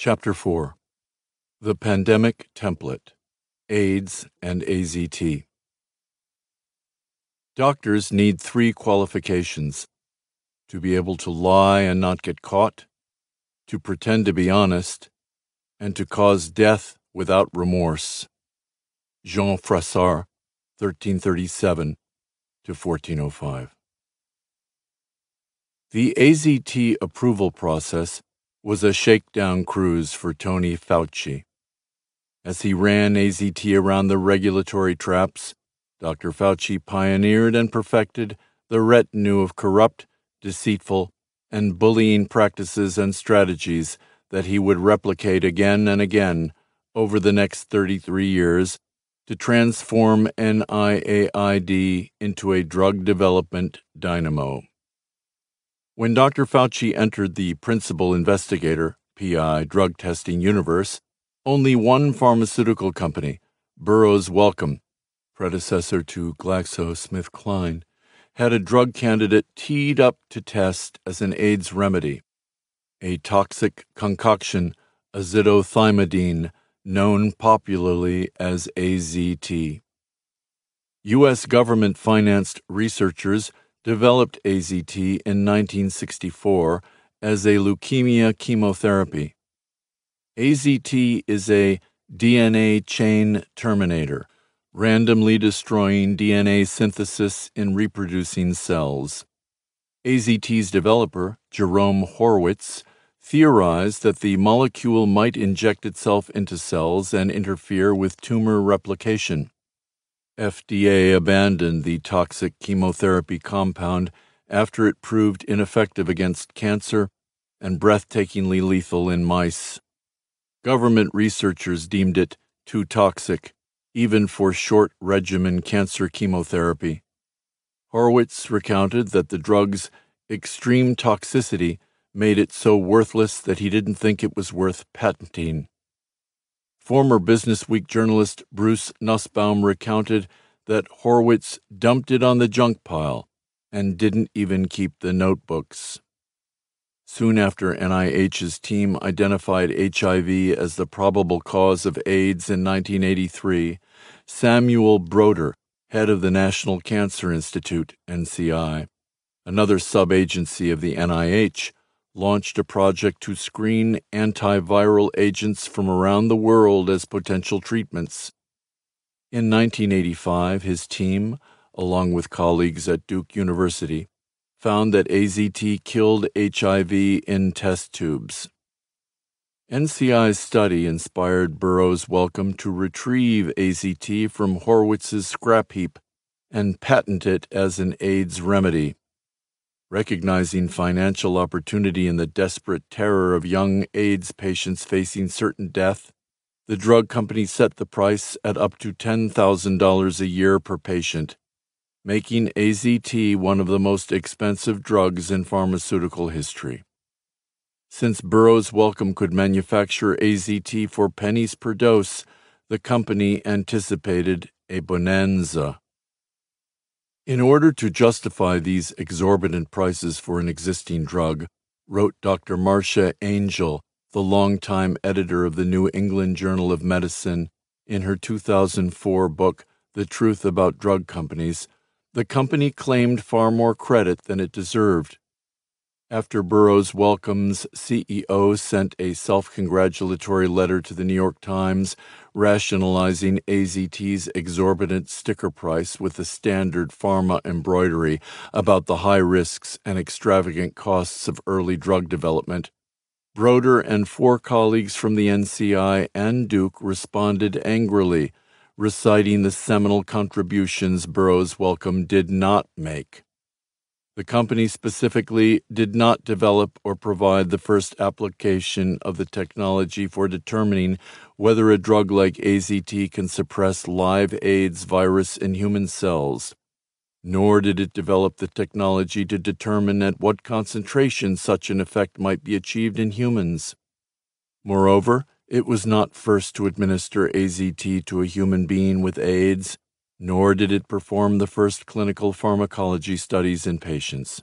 Chapter 4 The Pandemic Template AIDS and AZT. Doctors need three qualifications to be able to lie and not get caught, to pretend to be honest, and to cause death without remorse. Jean Froissart, 1337 to 1405. The AZT approval process was a shakedown cruise for Tony Fauci. As he ran AZT around the regulatory traps, Dr. Fauci pioneered and perfected the retinue of corrupt, deceitful, and bullying practices and strategies that he would replicate again and again over the next 33 years to transform NIAID into a drug development dynamo. When Dr. Fauci entered the principal investigator, PI, drug testing universe, only one pharmaceutical company, Burroughs Wellcome, predecessor to GlaxoSmithKline, had a drug candidate teed up to test as an AIDS remedy, a toxic concoction, azidothymidine, known popularly as AZT. U.S. government financed researchers developed AZT in 1964 as a leukemia chemotherapy. AZT is a DNA chain terminator, randomly destroying DNA synthesis in reproducing cells. AZT's developer, Jerome Horwitz, theorized that the molecule might inject itself into cells and interfere with tumor replication. FDA abandoned the toxic chemotherapy compound after it proved ineffective against cancer and breathtakingly lethal in mice. Government researchers deemed it too toxic, even for short regimen cancer chemotherapy. Horwitz recounted that the drug's extreme toxicity made it so worthless that he didn't think it was worth patenting. Former Business Week journalist Bruce Nussbaum recounted that Horwitz dumped it on the junk pile and didn't even keep the notebooks. Soon after NIH's team identified HIV as the probable cause of AIDS in 1983, Samuel Broder, head of the National Cancer Institute, NCI, another subagency of the NIH, launched a project to screen antiviral agents from around the world as potential treatments. In 1985, his team, along with colleagues at Duke University, found that AZT killed HIV in test tubes. NCI's study inspired Burroughs Wellcome to retrieve AZT from Horwitz's scrap heap and patent it as an AIDS remedy. Recognizing financial opportunity in the desperate terror of young AIDS patients facing certain death, the drug company set the price at up to $10,000 a year per patient, making AZT one of the most expensive drugs in pharmaceutical history. Since Burroughs Wellcome could manufacture AZT for pennies per dose, the company anticipated a bonanza. In order to justify these exorbitant prices for an existing drug, wrote Dr. Marcia Angell, the longtime editor of the New England Journal of Medicine, in her 2004 book, The Truth About Drug Companies, the company claimed far more credit than it deserved after Burroughs Wellcome's CEO sent a self congratulatory letter to the New York Times rationalizing AZT's exorbitant sticker price with the standard pharma embroidery about the high risks and extravagant costs of early drug development. Broder and four colleagues from the NCI and Duke responded angrily, reciting the seminal contributions Burroughs Wellcome did not make. The company specifically did not develop or provide the first application of the technology for determining whether a drug like AZT can suppress live AIDS virus in human cells, nor did it develop the technology to determine at what concentration such an effect might be achieved in humans. Moreover, it was not first to administer AZT to a human being with AIDS nor did it perform the first clinical pharmacology studies in patients.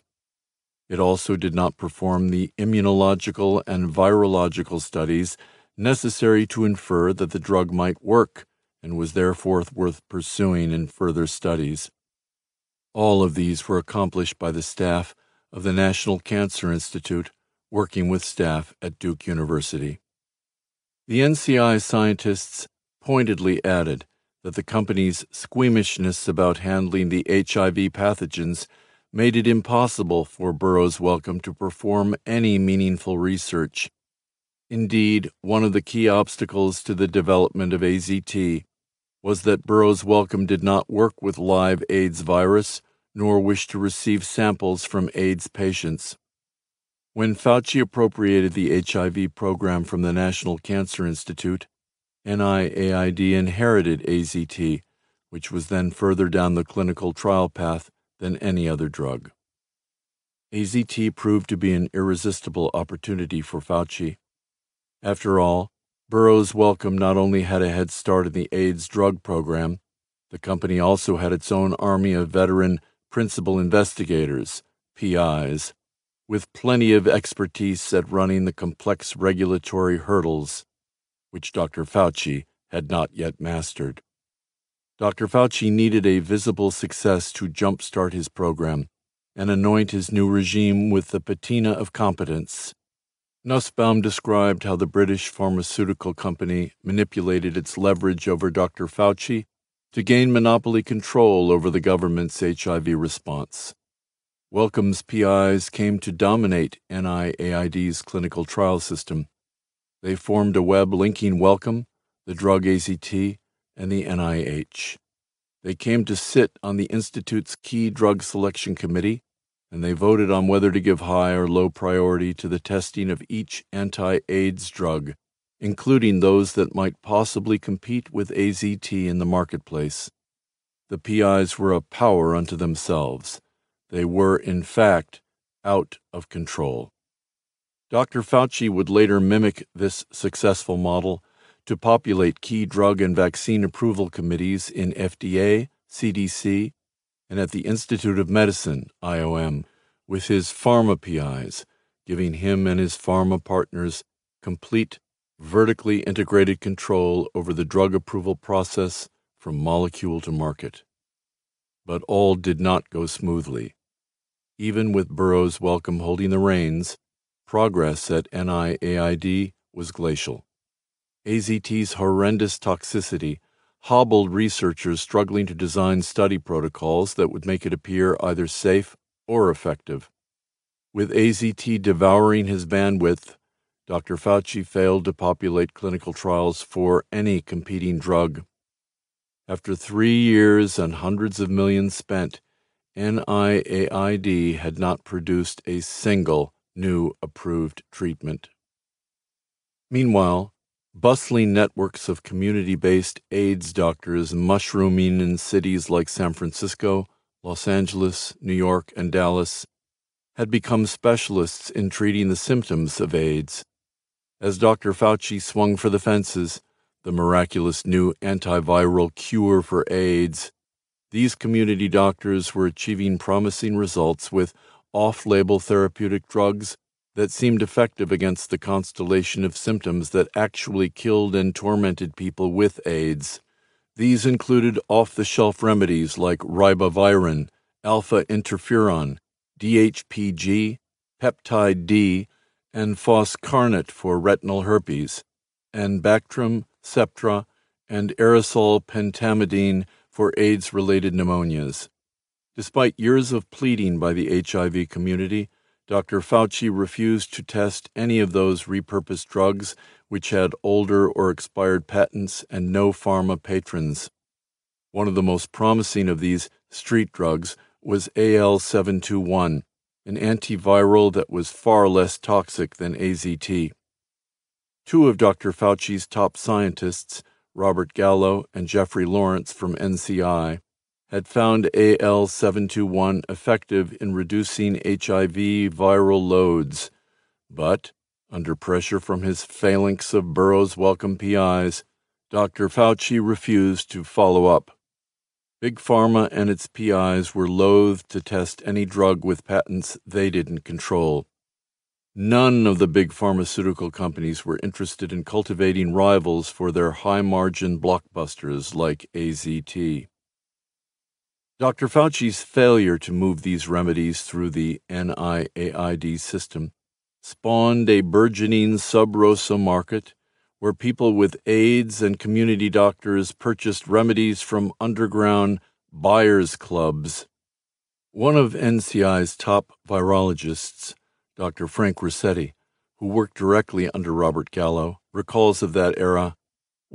It also did not perform the immunological and virological studies necessary to infer that the drug might work and was therefore worth pursuing in further studies. All of these were accomplished by the staff of the National Cancer Institute working with staff at Duke University. The NCI scientists pointedly added that the company's squeamishness about handling the HIV pathogens made it impossible for Burroughs Wellcome to perform any meaningful research. Indeed, one of the key obstacles to the development of AZT was that Burroughs Wellcome did not work with live AIDS virus nor wish to receive samples from AIDS patients. When Fauci appropriated the HIV program from the National Cancer Institute, NIAID inherited AZT, which was then further down the clinical trial path than any other drug. AZT proved to be an irresistible opportunity for Fauci. After all, Burroughs Wellcome not only had a head start in the AIDS drug program, the company also had its own army of veteran principal investigators, PIs, with plenty of expertise at running the complex regulatory hurdles, which Dr. Fauci had not yet mastered. Dr. Fauci needed a visible success to jumpstart his program and anoint his new regime with the patina of competence. Nussbaum described how the British pharmaceutical company manipulated its leverage over Dr. Fauci to gain monopoly control over the government's HIV response. Wellcome's PIs came to dominate NIAID's clinical trial system. They formed a web linking Wellcome, the drug AZT, and the NIH. They came to sit on the Institute's key drug selection committee, and they voted on whether to give high or low priority to the testing of each anti AIDS drug, including those that might possibly compete with AZT in the marketplace. The PIs were a power unto themselves. They were, in fact, out of control. Dr. Fauci would later mimic this successful model to populate key drug and vaccine approval committees in FDA, CDC, and at the Institute of Medicine, IOM, with his pharma PIs, giving him and his pharma partners complete, vertically integrated control over the drug approval process from molecule to market. But all did not go smoothly. Even with Burroughs Wellcome holding the reins, progress at NIAID was glacial. AZT's horrendous toxicity hobbled researchers struggling to design study protocols that would make it appear either safe or effective. With AZT devouring his bandwidth, Dr. Fauci failed to populate clinical trials for any competing drug. After three years and hundreds of millions spent, NIAID had not produced a single new approved treatment. Meanwhile, bustling networks of community based AIDS doctors mushrooming in cities like San Francisco, Los Angeles, New York, and Dallas had become specialists in treating the symptoms of AIDS. As Dr. Fauci swung for the fences, the miraculous new antiviral cure for AIDS, these community doctors were achieving promising results with off label therapeutic drugs that seemed effective against the constellation of symptoms that actually killed and tormented people with AIDS. These included off the shelf remedies like ribavirin, alpha interferon, DHPG, peptide D, and foscarnet for retinal herpes, and Bactrim, Septra, and aerosol pentamidine for AIDS related pneumonias. Despite years of pleading by the HIV community, Dr. Fauci refused to test any of those repurposed drugs which had older or expired patents and no pharma patrons. One of the most promising of these street drugs was AL721, an antiviral that was far less toxic than AZT. Two of Dr. Fauci's top scientists, Robert Gallo and Jeffrey Lawrence from NCI, had found AL721 effective in reducing HIV viral loads, but, under pressure from his phalanx of Burroughs Wellcome PIs, Dr. Fauci refused to follow up. Big Pharma and its PIs were loath to test any drug with patents they didn't control. None of the big pharmaceutical companies were interested in cultivating rivals for their high margin blockbusters like AZT. Dr. Fauci's failure to move these remedies through the NIAID system spawned a burgeoning sub rosa market where people with AIDS and community doctors purchased remedies from underground buyers clubs. One of NCI's top virologists, Dr. Frank Ruscetti, who worked directly under Robert Gallo, recalls of that era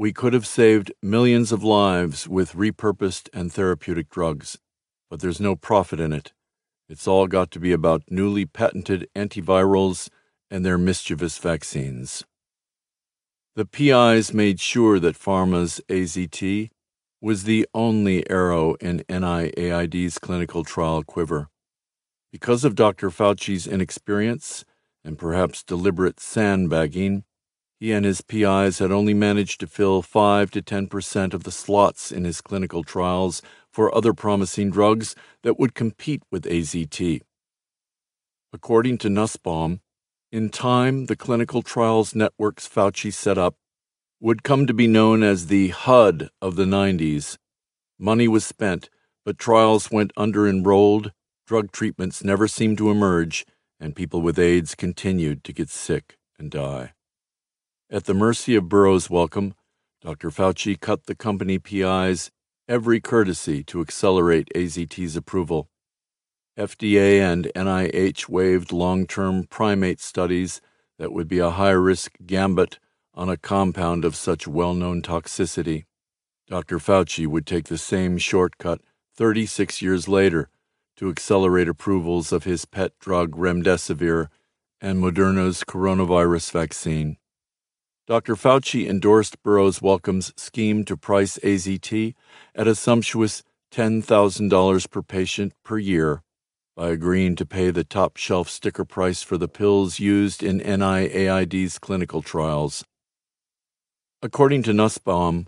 we could have saved millions of lives with repurposed and therapeutic drugs, but there's no profit in it. It's all got to be about newly patented antivirals and their mischievous vaccines. The PIs made sure that Pharma's AZT was the only arrow in NIAID's clinical trial quiver. Because of Dr. Fauci's inexperience and perhaps deliberate sandbagging, he and his PIs had only managed to fill 5 to 10 percent of the slots in his clinical trials for other promising drugs that would compete with AZT. According to Nussbaum, in time, the clinical trials networks Fauci set up would come to be known as the HUD of the 90s. Money was spent, but trials went under enrolled, drug treatments never seemed to emerge, and people with AIDS continued to get sick and die. At the mercy of Burroughs Wellcome, Dr. Fauci cut the company PIs every courtesy to accelerate AZT's approval. FDA and NIH waived long term primate studies that would be a high risk gambit on a compound of such well known toxicity. Dr. Fauci would take the same shortcut 36 years later to accelerate approvals of his pet drug remdesivir and Moderna's coronavirus vaccine. Dr. Fauci endorsed Burroughs Wellcome's scheme to price AZT at a sumptuous $10,000 per patient per year by agreeing to pay the top shelf sticker price for the pills used in NIAID's clinical trials. According to Nussbaum,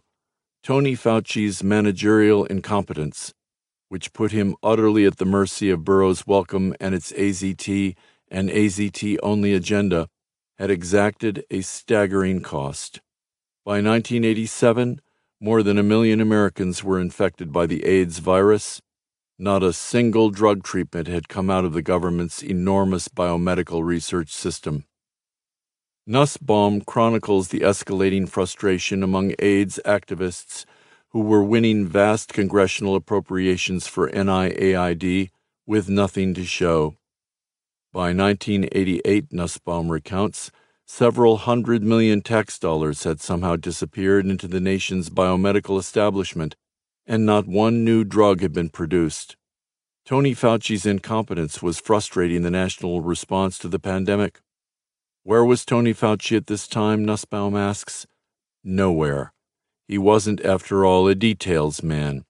Tony Fauci's managerial incompetence, which put him utterly at the mercy of Burroughs Wellcome and its AZT and AZT only agenda, had exacted a staggering cost. By 1987, more than a million Americans were infected by the AIDS virus, not a single drug treatment had come out of the government's enormous biomedical research system. Nussbaum chronicles the escalating frustration among AIDS activists who were winning vast congressional appropriations for NIAID with nothing to show. By 1988, Nussbaum recounts, several hundred million tax dollars had somehow disappeared into the nation's biomedical establishment and not one new drug had been produced. Tony Fauci's incompetence was frustrating the national response to the pandemic. Where was Tony Fauci at this time? Nussbaum asks. Nowhere. He wasn't, after all, a details man.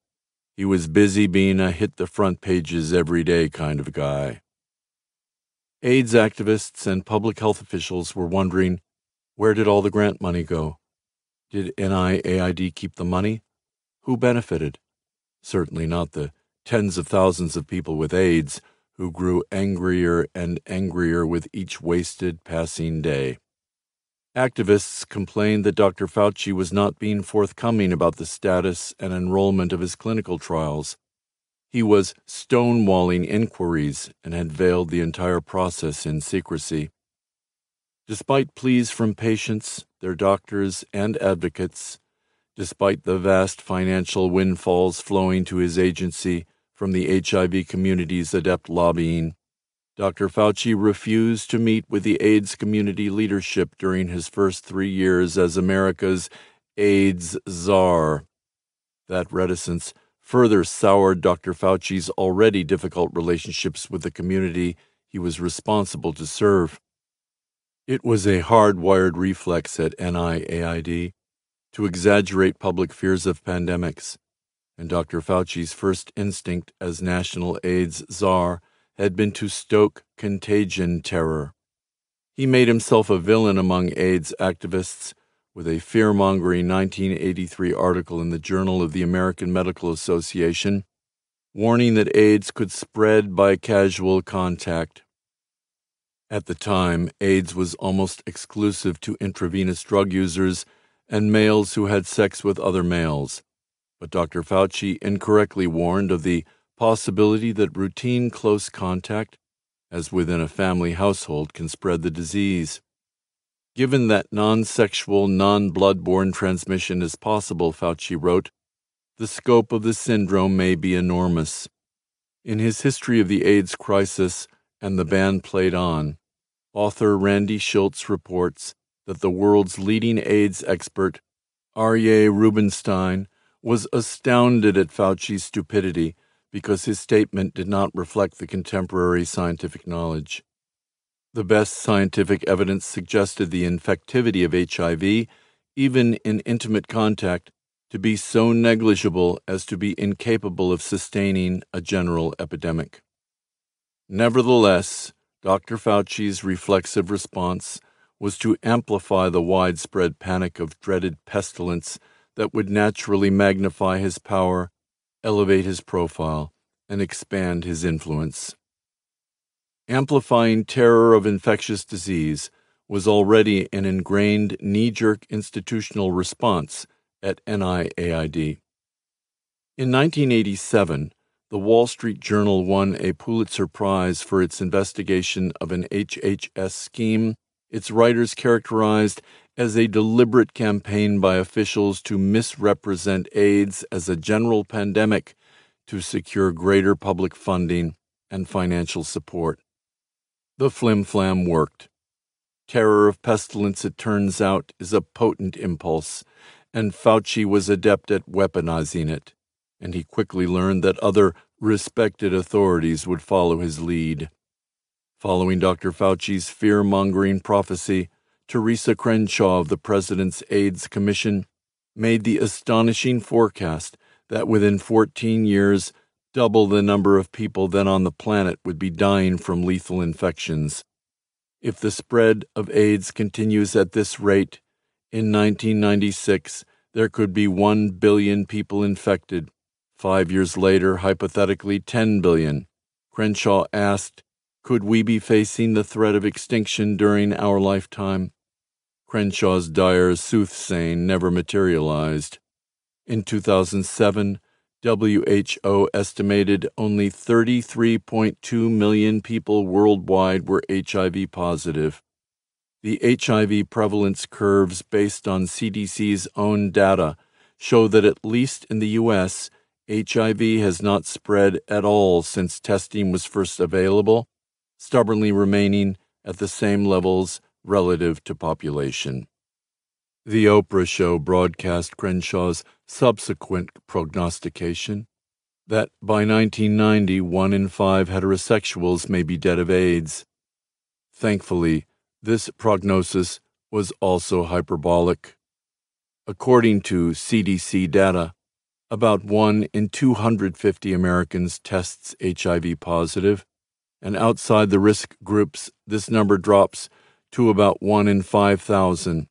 He was busy being a hit the front pages every day kind of guy. AIDS activists and public health officials were wondering where did all the grant money go? Did NIAID keep the money? Who benefited? Certainly not the tens of thousands of people with AIDS who grew angrier and angrier with each wasted passing day. Activists complained that Dr. Fauci was not being forthcoming about the status and enrollment of his clinical trials. He was stonewalling inquiries and had veiled the entire process in secrecy. Despite pleas from patients, their doctors, and advocates, despite the vast financial windfalls flowing to his agency from the HIV community's adept lobbying. Dr. Fauci refused to meet with the AIDS community leadership during his first three years as America's AIDS czar. That reticence further soured Dr. Fauci's already difficult relationships with the community he was responsible to serve. It was a hardwired reflex at NIAID to exaggerate public fears of pandemics, and Dr. Fauci's first instinct as national AIDS czar had been to stoke contagion terror. He made himself a villain among AIDS activists with a fear mongering 1983 article in the Journal of the American Medical Association warning that AIDS could spread by casual contact. At the time, AIDS was almost exclusive to intravenous drug users and males who had sex with other males. But Dr. Fauci incorrectly warned of the possibility that routine close contact, as within a family household, can spread the disease. Given that non sexual, non blood-borne transmission is possible, Fauci wrote, the scope of the syndrome may be enormous. In his History of the AIDS Crisis and the Band Played On, author Randy Shilts reports that the world's leading AIDS expert, Aryeh Rubenstein, was astounded at Fauci's stupidity because his statement did not reflect the contemporary scientific knowledge. The best scientific evidence suggested the infectivity of HIV, even in intimate contact, to be so negligible as to be incapable of sustaining a general epidemic. Nevertheless, Dr. Fauci's reflexive response was to amplify the widespread panic of dreaded pestilence that would naturally magnify his power, elevate his profile, and expand his influence. Amplifying terror of infectious disease was already an ingrained knee jerk institutional response at NIAID. In 1987, the Wall Street Journal won a Pulitzer Prize for its investigation of an HHS scheme its writers characterized as a deliberate campaign by officials to misrepresent AIDS as a general pandemic to secure greater public funding and financial support. The flim-flam worked. Terror of pestilence, it turns out, is a potent impulse, and Fauci was adept at weaponizing it and he quickly learned that other respected authorities would follow his lead. Following Dr. Fauci's fear mongering prophecy, Teresa Crenshaw of the President's AIDS Commission made the astonishing forecast that within 14 years, double the number of people then on the planet would be dying from lethal infections. If the spread of AIDS continues at this rate, in 1996 there could be 1 billion people infected Five years later, hypothetically 10 billion. Crenshaw asked, Could we be facing the threat of extinction during our lifetime? Crenshaw's dire soothsaying never materialized. In 2007, WHO estimated only 33.2 million people worldwide were HIV positive. The HIV prevalence curves based on CDC's own data show that at least in the U.S., HIV has not spread at all since testing was first available, stubbornly remaining at the same levels relative to population. The Oprah show broadcast Crenshaw's subsequent prognostication that by 1990, one in five heterosexuals may be dead of AIDS. Thankfully, this prognosis was also hyperbolic. According to CDC data, about 1 in 250 Americans tests HIV positive, and outside the risk groups, this number drops to about 1 in 5,000,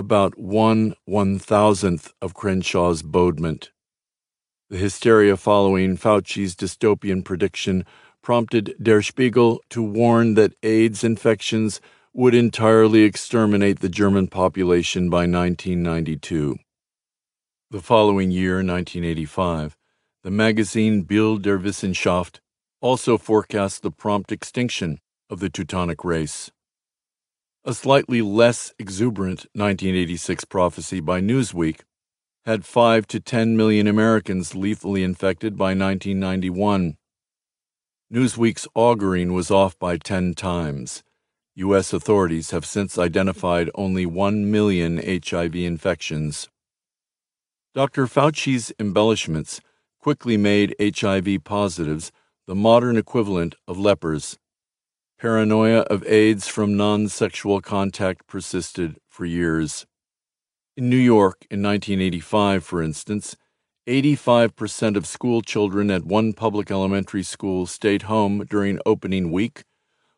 about 1 one thousandth of Crenshaw's bodement. The hysteria following Fauci's dystopian prediction prompted Der Spiegel to warn that AIDS infections would entirely exterminate the German population by 1992. The following year, 1985, the magazine Bild der Wissenschaft also forecast the prompt extinction of the Teutonic race. A slightly less exuberant 1986 prophecy by Newsweek had 5 to 10 million Americans lethally infected by 1991. Newsweek's auguring was off by 10 times. U.S. authorities have since identified only 1 million HIV infections. Dr. Fauci's embellishments quickly made HIV positives the modern equivalent of lepers. Paranoia of AIDS from non sexual contact persisted for years. In New York in 1985, for instance, 85% of school children at one public elementary school stayed home during opening week,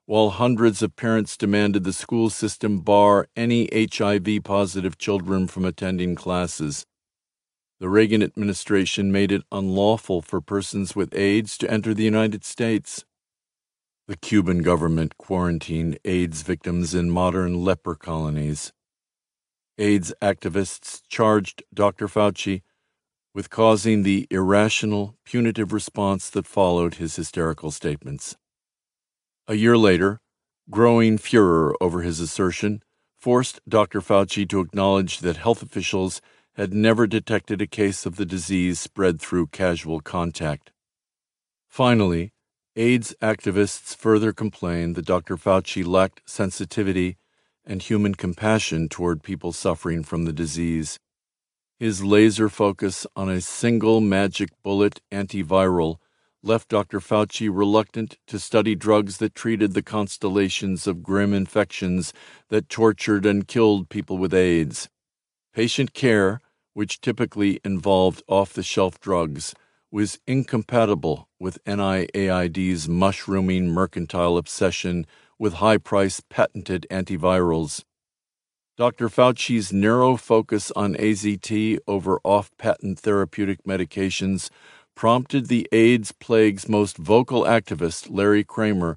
while hundreds of parents demanded the school system bar any HIV positive children from attending classes. The Reagan administration made it unlawful for persons with AIDS to enter the United States. The Cuban government quarantined AIDS victims in modern leper colonies. AIDS activists charged Dr. Fauci with causing the irrational, punitive response that followed his hysterical statements. A year later, growing furor over his assertion forced Dr. Fauci to acknowledge that health officials had never detected a case of the disease spread through casual contact. Finally, AIDS activists further complained that Dr. Fauci lacked sensitivity and human compassion toward people suffering from the disease. His laser focus on a single magic bullet antiviral left Dr. Fauci reluctant to study drugs that treated the constellations of grim infections that tortured and killed people with AIDS. Patient care, which typically involved off the shelf drugs, was incompatible with NIAID's mushrooming mercantile obsession with high priced patented antivirals. Dr. Fauci's narrow focus on AZT over off patent therapeutic medications prompted the AIDS plague's most vocal activist, Larry Kramer,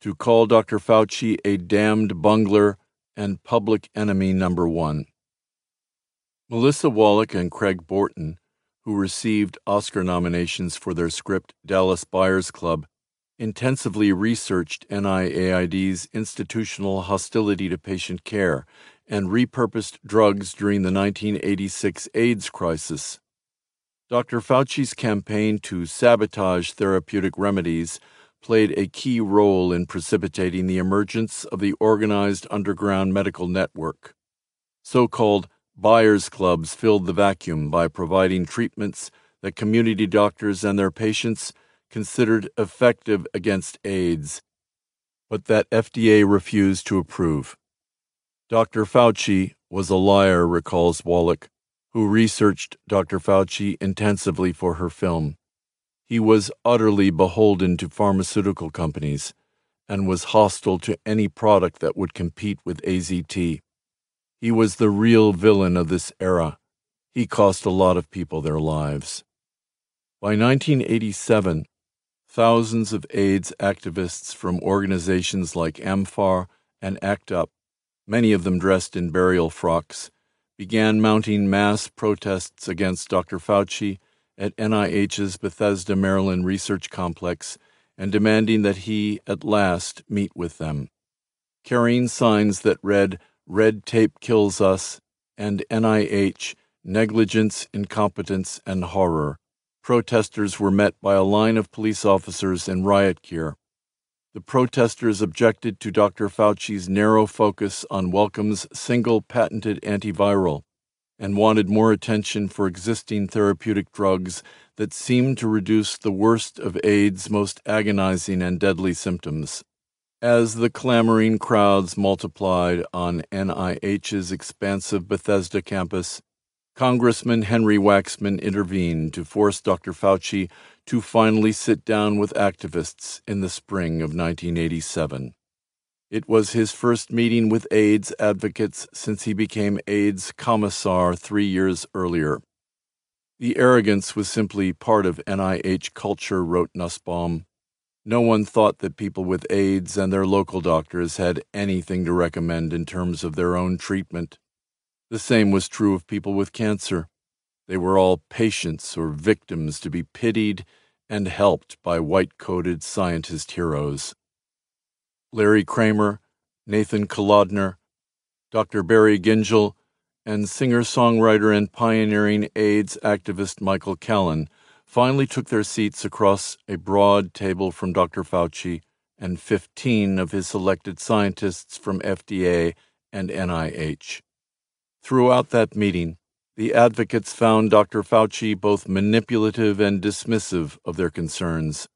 to call Dr. Fauci a damned bungler and public enemy number one. Melissa Wallack and Craig Borten, who received Oscar nominations for their script Dallas Buyers Club, intensively researched NIAID's institutional hostility to patient care and repurposed drugs during the 1986 AIDS crisis. Dr. Fauci's campaign to sabotage therapeutic remedies played a key role in precipitating the emergence of the organized underground medical network. So called Buyers clubs filled the vacuum by providing treatments that community doctors and their patients considered effective against AIDS, but that FDA refused to approve. Dr. Fauci was a liar, recalls Wallack, who researched Dr. Fauci intensively for her film. He was utterly beholden to pharmaceutical companies and was hostile to any product that would compete with AZT. He was the real villain of this era. He cost a lot of people their lives. By 1987, thousands of AIDS activists from organizations like AMFAR and ACT UP, many of them dressed in burial frocks, began mounting mass protests against Dr. Fauci at NIH's Bethesda, Maryland Research Complex and demanding that he, at last, meet with them. Carrying signs that read, Red Tape Kills Us, and NIH, Negligence, Incompetence, and Horror, protesters were met by a line of police officers in riot gear. The protesters objected to Dr. Fauci's narrow focus on Wellcome's single patented antiviral and wanted more attention for existing therapeutic drugs that seemed to reduce the worst of AIDS' most agonizing and deadly symptoms. As the clamoring crowds multiplied on NIH's expansive Bethesda campus, Congressman Henry Waxman intervened to force Dr. Fauci to finally sit down with activists in the spring of 1987. It was his first meeting with AIDS advocates since he became AIDS commissar three years earlier. The arrogance was simply part of NIH culture, wrote Nussbaum. No one thought that people with AIDS and their local doctors had anything to recommend in terms of their own treatment. The same was true of people with cancer. They were all patients or victims to be pitied and helped by white coated scientist heroes. Larry Kramer, Nathan Kolodner, Dr. Barry Gingell, and singer songwriter and pioneering AIDS activist Michael Callen finally took their seats across a broad table from Dr. Fauci and 15 of his selected scientists from FDA and NIH. Throughout that meeting, the advocates found Dr. Fauci both manipulative and dismissive of their concerns.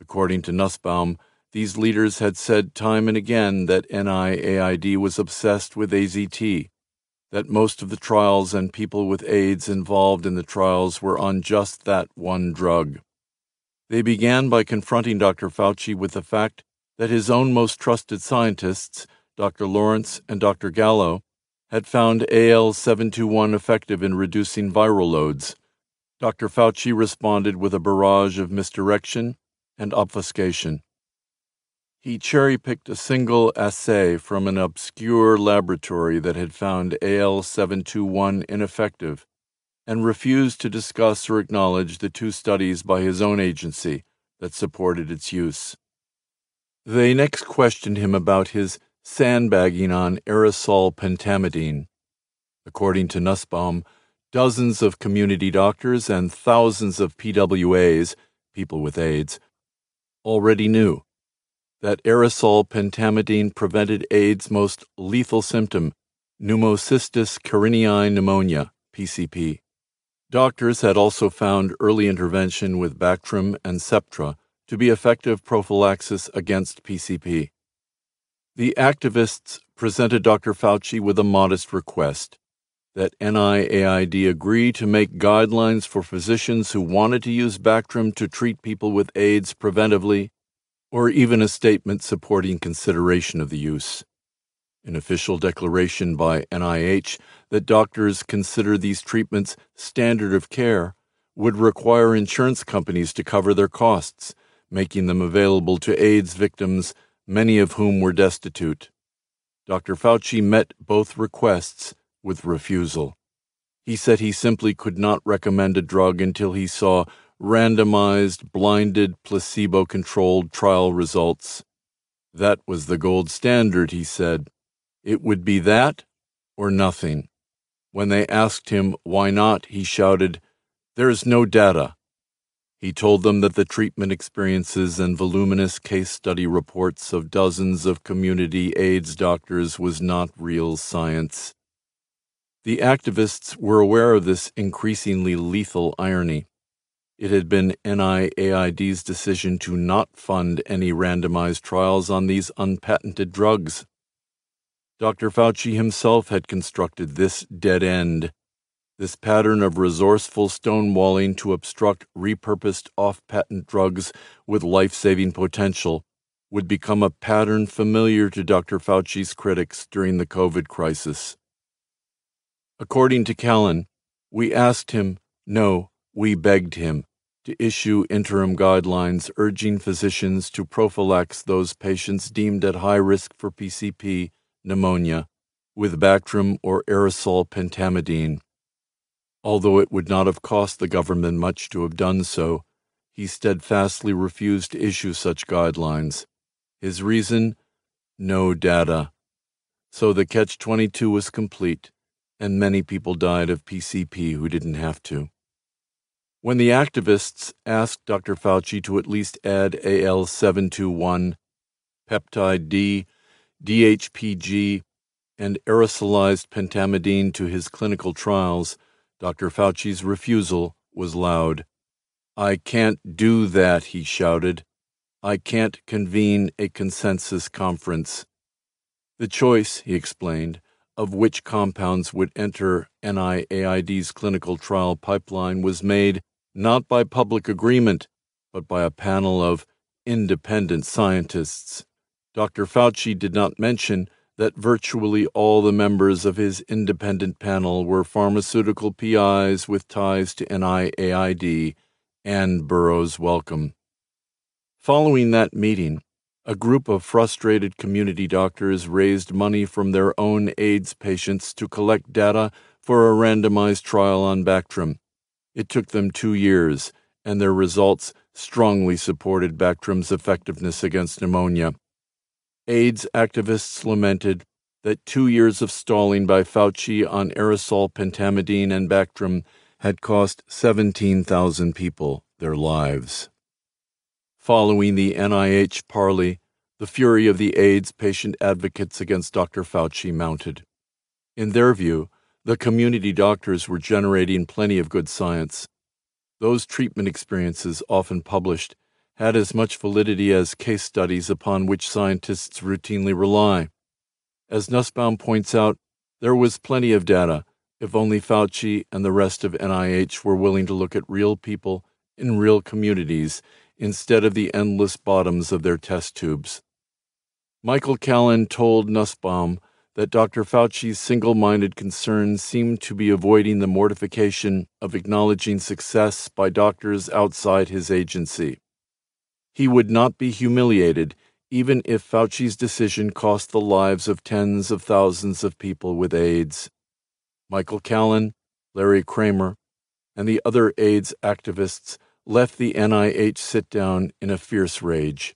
According to Nussbaum, these leaders had said time and again that NIAID was obsessed with AZT that most of the trials and people with AIDS involved in the trials were on just that one drug. They began by confronting Dr. Fauci with the fact that his own most trusted scientists, Dr. Lawrence and Dr. Gallo, had found AL 721 effective in reducing viral loads. Dr. Fauci responded with a barrage of misdirection and obfuscation. He cherry picked a single assay from an obscure laboratory that had found AL 721 ineffective and refused to discuss or acknowledge the two studies by his own agency that supported its use. They next questioned him about his sandbagging on aerosol pentamidine. According to Nussbaum, dozens of community doctors and thousands of PWAs, people with AIDS, already knew that aerosol pentamidine prevented AIDS' most lethal symptom, pneumocystis carinii pneumonia, PCP. Doctors had also found early intervention with Bactrim and Septra to be effective prophylaxis against PCP. The activists presented Dr. Fauci with a modest request that NIAID agree to make guidelines for physicians who wanted to use Bactrim to treat people with AIDS preventively, or even a statement supporting consideration of the use. An official declaration by NIH that doctors consider these treatments standard of care would require insurance companies to cover their costs, making them available to AIDS victims, many of whom were destitute. Dr. Fauci met both requests with refusal. He said he simply could not recommend a drug until he saw randomized, blinded, placebo controlled trial results. That was the gold standard, he said. It would be that or nothing. When they asked him why not, he shouted, There is no data. He told them that the treatment experiences and voluminous case study reports of dozens of community AIDS doctors was not real science. The activists were aware of this increasingly lethal irony. It had been NIAID's decision to not fund any randomized trials on these unpatented drugs. Dr. Fauci himself had constructed this dead end, this pattern of resourceful stonewalling to obstruct repurposed off patent drugs with life saving potential would become a pattern familiar to Dr. Fauci's critics during the COVID crisis. According to Callen, we asked him, no, we begged him, to issue interim guidelines urging physicians to prophylax those patients deemed at high risk for PCP pneumonia with Bactrim or aerosol pentamidine. Although it would not have cost the government much to have done so, he steadfastly refused to issue such guidelines. His reason? No data. So the catch 22 was complete, and many people died of PCP who didn't have to. When the activists asked Dr. Fauci to at least add AL 721, peptide D, DHPG, and aerosolized pentamidine to his clinical trials, Dr. Fauci's refusal was loud. I can't do that, he shouted. I can't convene a consensus conference. The choice, he explained, of which compounds would enter NIAID's clinical trial pipeline was made not by public agreement, but by a panel of independent scientists. Dr. Fauci did not mention that virtually all the members of his independent panel were pharmaceutical PIs with ties to NIAID and Burroughs Wellcome. Following that meeting, a group of frustrated community doctors raised money from their own AIDS patients to collect data for a randomized trial on Bactrim. It took them two years, and their results strongly supported Bactrim's effectiveness against pneumonia. AIDS activists lamented that two years of stalling by Fauci on aerosol pentamidine and Bactrim had cost 17,000 people their lives. Following the NIH parley, the fury of the AIDS patient advocates against Dr. Fauci mounted. In their view, the community doctors were generating plenty of good science. Those treatment experiences, often published, had as much validity as case studies upon which scientists routinely rely. As Nussbaum points out, there was plenty of data if only Fauci and the rest of NIH were willing to look at real people in real communities instead of the endless bottoms of their test tubes. Michael Callen told Nussbaum that Dr. Fauci's single minded concern seemed to be avoiding the mortification of acknowledging success by doctors outside his agency. He would not be humiliated even if Fauci's decision cost the lives of tens of thousands of people with AIDS. Michael Callen, Larry Kramer, and the other AIDS activists left the NIH sit down in a fierce rage.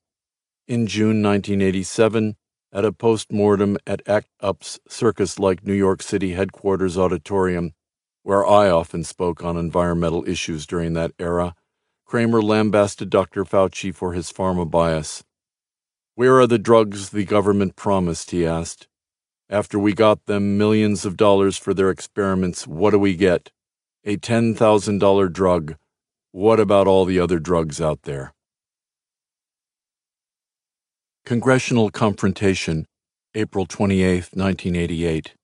In June 1987, at a post mortem at ACT UP's circus like New York City headquarters auditorium, where I often spoke on environmental issues during that era, Kramer lambasted Dr. Fauci for his pharma bias. Where are the drugs the government promised? he asked. After we got them millions of dollars for their experiments, what do we get? A $10,000 drug. What about all the other drugs out there? Congressional Confrontation, April 28, 1988.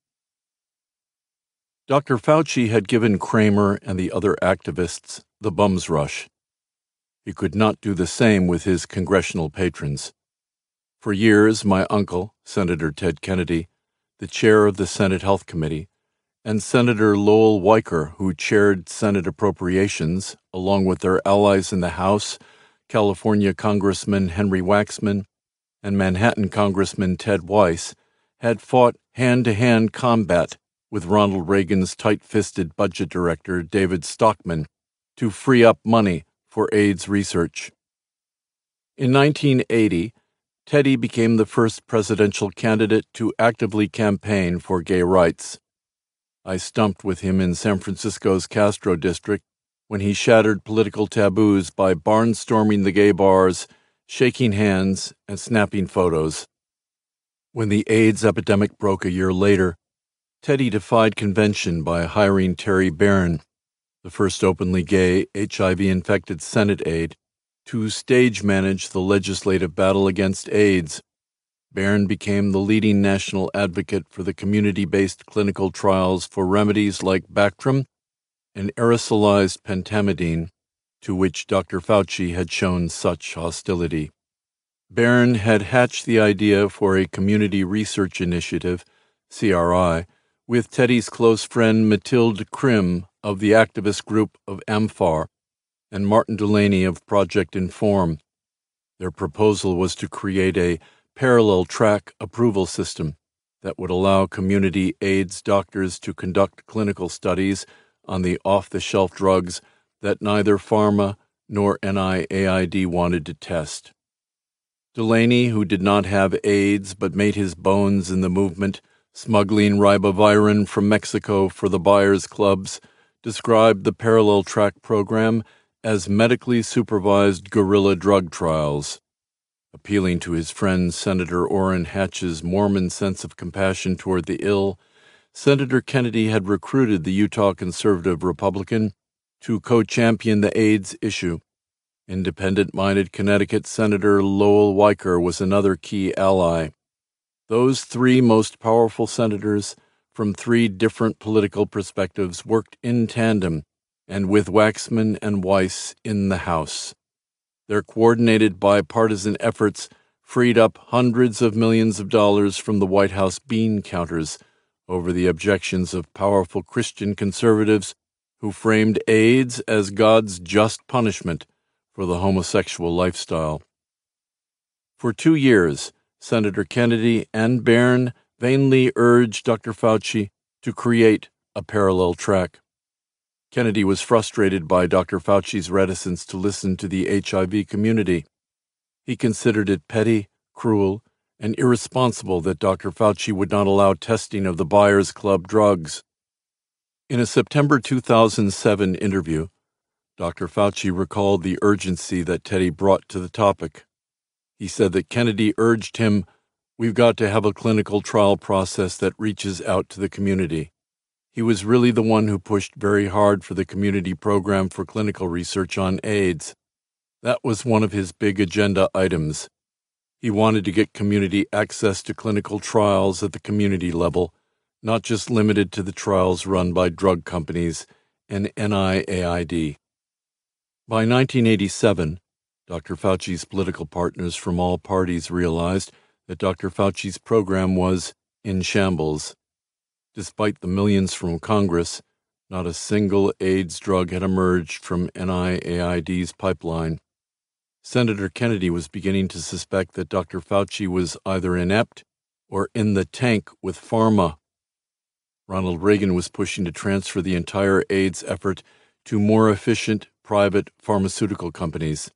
Dr. Fauci had given Kramer and the other activists the bum's rush. He could not do the same with his congressional patrons. For years, my uncle, Senator Ted Kennedy, the chair of the Senate Health Committee, and Senator Lowell Weicker, who chaired Senate Appropriations, along with their allies in the House, California Congressman Henry Waxman, and Manhattan Congressman Ted Weiss had fought hand to hand combat with Ronald Reagan's tight fisted budget director, David Stockman, to free up money for AIDS research. In 1980, Teddy became the first presidential candidate to actively campaign for gay rights. I stumped with him in San Francisco's Castro district when he shattered political taboos by barnstorming the gay bars shaking hands, and snapping photos. When the AIDS epidemic broke a year later, Teddy defied convention by hiring Terry Beirn, the first openly gay HIV infected Senate aide, to stage manage the legislative battle against AIDS. Beirn became the leading national advocate for the community based clinical trials for remedies like Bactrim and aerosolized pentamidine to which Dr. Fauci had shown such hostility. Beirn had hatched the idea for a community research initiative, CRI, with Teddy's close friend Mathilde Krim of the activist group of AMFAR and Martin Delaney of Project Inform. Their proposal was to create a parallel track approval system that would allow community AIDS doctors to conduct clinical studies on the off the shelf drugs that neither pharma nor NIAID wanted to test. Delaney, who did not have AIDS but made his bones in the movement, smuggling ribavirin from Mexico for the buyers' clubs, described the parallel track program as medically supervised guerrilla drug trials. Appealing to his friend Senator Orrin Hatch's Mormon sense of compassion toward the ill, Senator Kennedy had recruited the Utah conservative Republican to co champion the AIDS issue. Independent minded Connecticut Senator Lowell Weicker was another key ally. Those three most powerful senators from three different political perspectives worked in tandem and with Waxman and Weiss in the House. Their coordinated bipartisan efforts freed up hundreds of millions of dollars from the White House bean counters over the objections of powerful Christian conservatives who framed AIDS as God's just punishment for the homosexual lifestyle. For two years, Senator Kennedy and Beirn vainly urged Dr. Fauci to create a parallel track. Kennedy was frustrated by Dr. Fauci's reticence to listen to the HIV community. He considered it petty, cruel, and irresponsible that Dr. Fauci would not allow testing of the Buyers Club drugs. In a September 2007 interview, Dr. Fauci recalled the urgency that Teddy brought to the topic. He said that Kennedy urged him, We've got to have a clinical trial process that reaches out to the community. He was really the one who pushed very hard for the community program for clinical research on AIDS. That was one of his big agenda items. He wanted to get community access to clinical trials at the community level not just limited to the trials run by drug companies and NIAID. By 1987, Dr. Fauci's political partners from all parties realized that Dr. Fauci's program was in shambles. Despite the millions from Congress, not a single AIDS drug had emerged from NIAID's pipeline. Senator Kennedy was beginning to suspect that Dr. Fauci was either inept or in the tank with pharma. Ronald Reagan was pushing to transfer the entire AIDS effort to more efficient private pharmaceutical companies.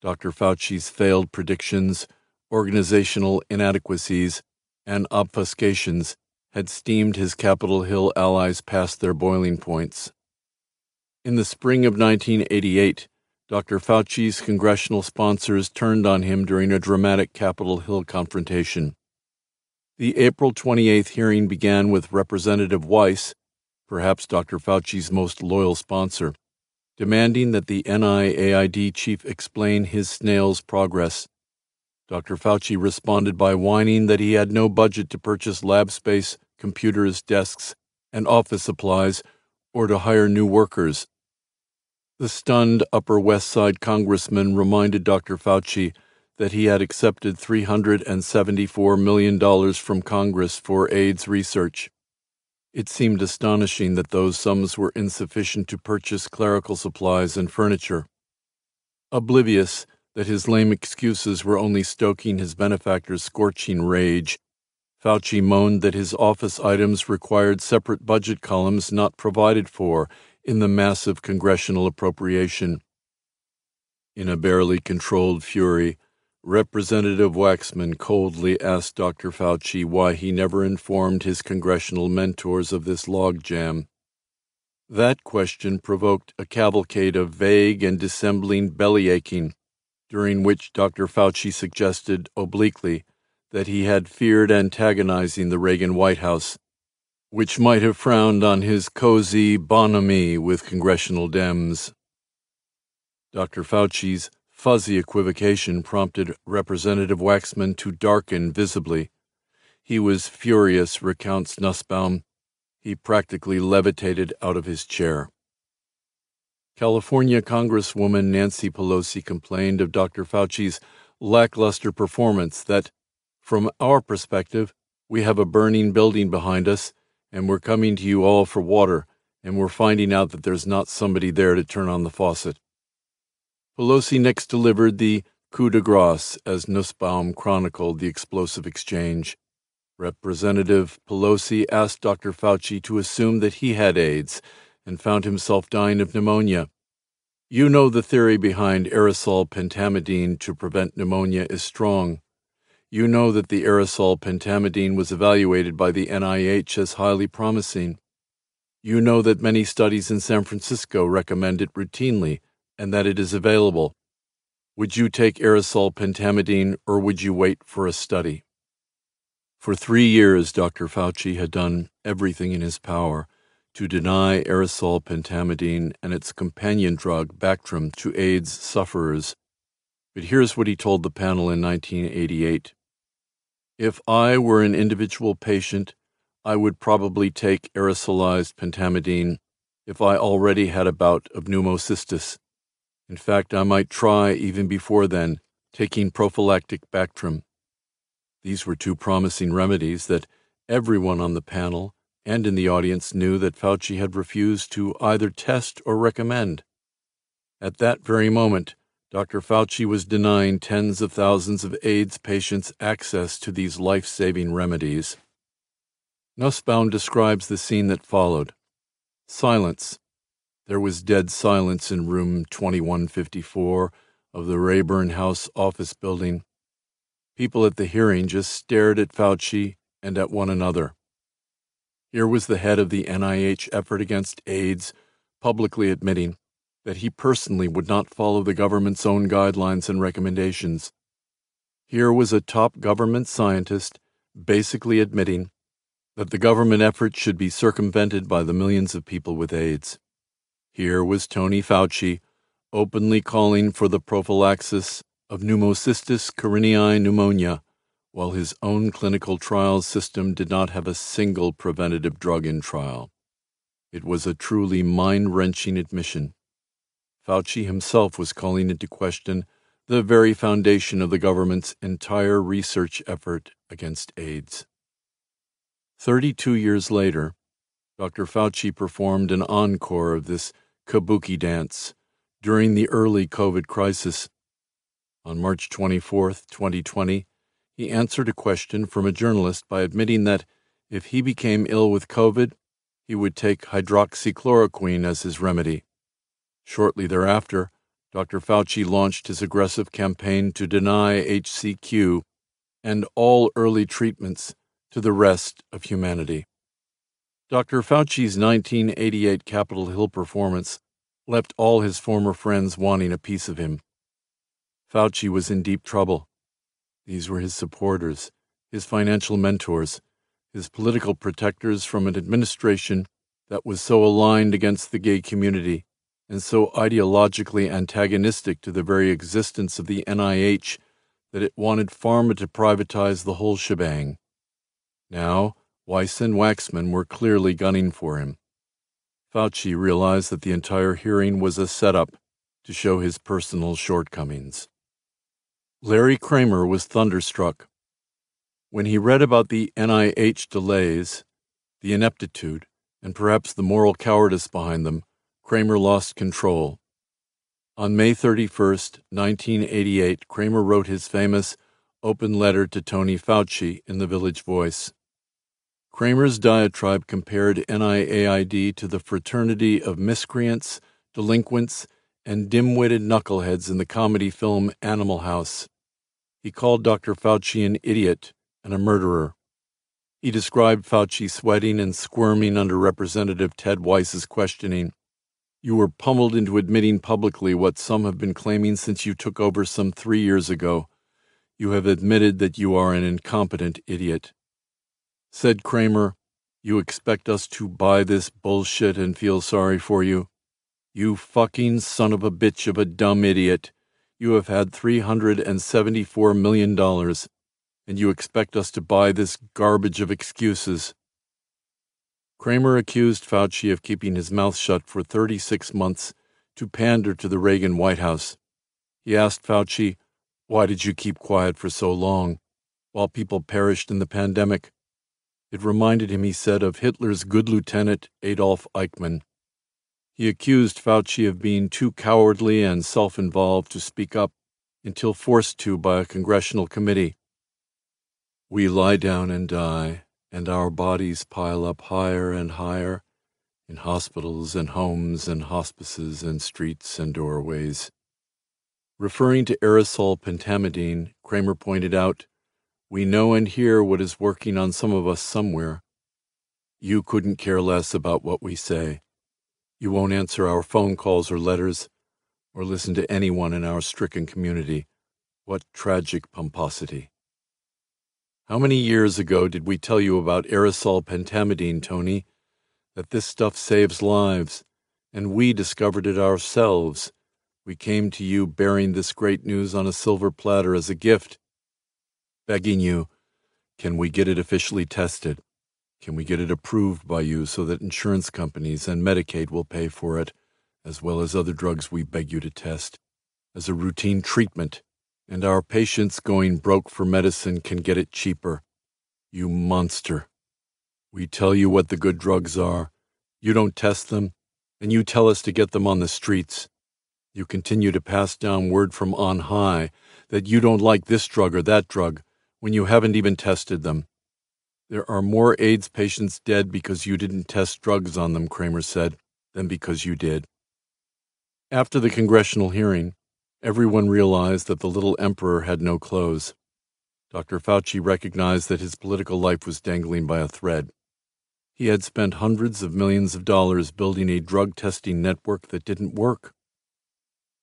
Dr. Fauci's failed predictions, organizational inadequacies, and obfuscations had steamed his Capitol Hill allies past their boiling points. In the spring of 1988, Dr. Fauci's congressional sponsors turned on him during a dramatic Capitol Hill confrontation. The April 28th hearing began with Representative Weiss, perhaps Dr. Fauci's most loyal sponsor, demanding that the NIAID chief explain his snail's progress. Dr. Fauci responded by whining that he had no budget to purchase lab space, computers, desks, and office supplies, or to hire new workers. The stunned Upper West Side congressman reminded Dr. Fauci that he had accepted $374 million from Congress for AIDS research. It seemed astonishing that those sums were insufficient to purchase clerical supplies and furniture. Oblivious that his lame excuses were only stoking his benefactor's scorching rage, Fauci moaned that his office items required separate budget columns not provided for in the massive congressional appropriation. In a barely controlled fury, Representative Waxman coldly asked Dr. Fauci why he never informed his congressional mentors of this logjam. That question provoked a cavalcade of vague and dissembling bellyaching, during which Dr. Fauci suggested obliquely that he had feared antagonizing the Reagan White House which might have frowned on his cozy bonhomie with congressional Dems. Dr. Fauci's fuzzy equivocation prompted Representative Waxman to darken visibly. He was furious, recounts Nussbaum. He practically levitated out of his chair. California Congresswoman Nancy Pelosi complained of Dr. Fauci's lackluster performance that, from our perspective, we have a burning building behind us and we're coming to you all for water, and we're finding out that there's not somebody there to turn on the faucet. Pelosi next delivered the coup de grace, as Nussbaum chronicled the explosive exchange. Representative Pelosi asked Dr. Fauci to assume that he had AIDS and found himself dying of pneumonia. You know the theory behind aerosol pentamidine to prevent pneumonia is strong. You know that the aerosol pentamidine was evaluated by the NIH as highly promising. You know that many studies in San Francisco recommend it routinely and that it is available. Would you take aerosol pentamidine or would you wait for a study? For three years, Dr. Fauci had done everything in his power to deny aerosol pentamidine and its companion drug, Bactrim, to AIDS sufferers. But here's what he told the panel in 1988. If I were an individual patient, I would probably take aerosolized pentamidine if I already had a bout of pneumocystis. In fact, I might try, even before then, taking prophylactic Bactrim. These were two promising remedies that everyone on the panel and in the audience knew that Fauci had refused to either test or recommend. At that very moment, Dr. Fauci was denying tens of thousands of AIDS patients access to these life saving remedies. Nussbaum describes the scene that followed. Silence. There was dead silence in room 2154 of the Rayburn House office building. People at the hearing just stared at Fauci and at one another. Here was the head of the NIH effort against AIDS publicly admitting that he personally would not follow the government's own guidelines and recommendations. Here was a top government scientist basically admitting that the government effort should be circumvented by the millions of people with AIDS. Here was Tony Fauci openly calling for the prophylaxis of pneumocystis carinii pneumonia, while his own clinical trials system did not have a single preventative drug in trial. It was a truly mind wrenching admission. Fauci himself was calling into question the very foundation of the government's entire research effort against AIDS. 32 years later, Dr. Fauci performed an encore of this kabuki dance during the early COVID crisis. On March 24, 2020, he answered a question from a journalist by admitting that if he became ill with COVID, he would take hydroxychloroquine as his remedy. Shortly thereafter, Dr. Fauci launched his aggressive campaign to deny HCQ and all early treatments to the rest of humanity. Dr. Fauci's 1988 Capitol Hill performance left all his former friends wanting a piece of him. Fauci was in deep trouble. These were his supporters, his financial mentors, his political protectors from an administration that was so aligned against the gay community and so ideologically antagonistic to the very existence of the NIH that it wanted pharma to privatize the whole shebang. Now, Weiss and Waxman were clearly gunning for him. Fauci realized that the entire hearing was a setup to show his personal shortcomings. Larry Kramer was thunderstruck. When he read about the NIH delays, the ineptitude, and perhaps the moral cowardice behind them, Kramer lost control. On May 31, 1988, Kramer wrote his famous open letter to Tony Fauci in the Village Voice. Kramer's diatribe compared NIAID to the fraternity of miscreants, delinquents, and dim witted knuckleheads in the comedy film Animal House. He called Dr. Fauci an idiot and a murderer. He described Fauci sweating and squirming under Representative Ted Weiss's questioning. You were pummeled into admitting publicly what some have been claiming since you took over some three years ago. You have admitted that you are an incompetent idiot. Said Kramer, You expect us to buy this bullshit and feel sorry for you? You fucking son of a bitch of a dumb idiot. You have had $374 million, and you expect us to buy this garbage of excuses. Kramer accused Fauci of keeping his mouth shut for 36 months to pander to the Reagan White House. He asked Fauci, Why did you keep quiet for so long, while people perished in the pandemic? It reminded him, he said, of Hitler's good lieutenant Adolf Eichmann. He accused Fauci of being too cowardly and self involved to speak up until forced to by a congressional committee. We lie down and die, and our bodies pile up higher and higher in hospitals and homes and hospices and streets and doorways. Referring to aerosol pentamidine, Kramer pointed out, We know and hear what is working on some of us somewhere. You couldn't care less about what we say. You won't answer our phone calls or letters, or listen to anyone in our stricken community. What tragic pomposity. How many years ago did we tell you about aerosol pentamidine, Tony? That this stuff saves lives, and we discovered it ourselves. We came to you bearing this great news on a silver platter as a gift, begging you, can we get it officially tested? Can we get it approved by you so that insurance companies and Medicaid will pay for it, as well as other drugs we beg you to test, as a routine treatment? and our patients going broke for medicine can get it cheaper. You monster. We tell you what the good drugs are. You don't test them, and you tell us to get them on the streets. You continue to pass down word from on high that you don't like this drug or that drug when you haven't even tested them. There are more AIDS patients dead because you didn't test drugs on them, Kramer said, than because you did. After the congressional hearing, Everyone realized that the little emperor had no clothes. Dr. Fauci recognized that his political life was dangling by a thread. He had spent hundreds of millions of dollars building a drug testing network that didn't work.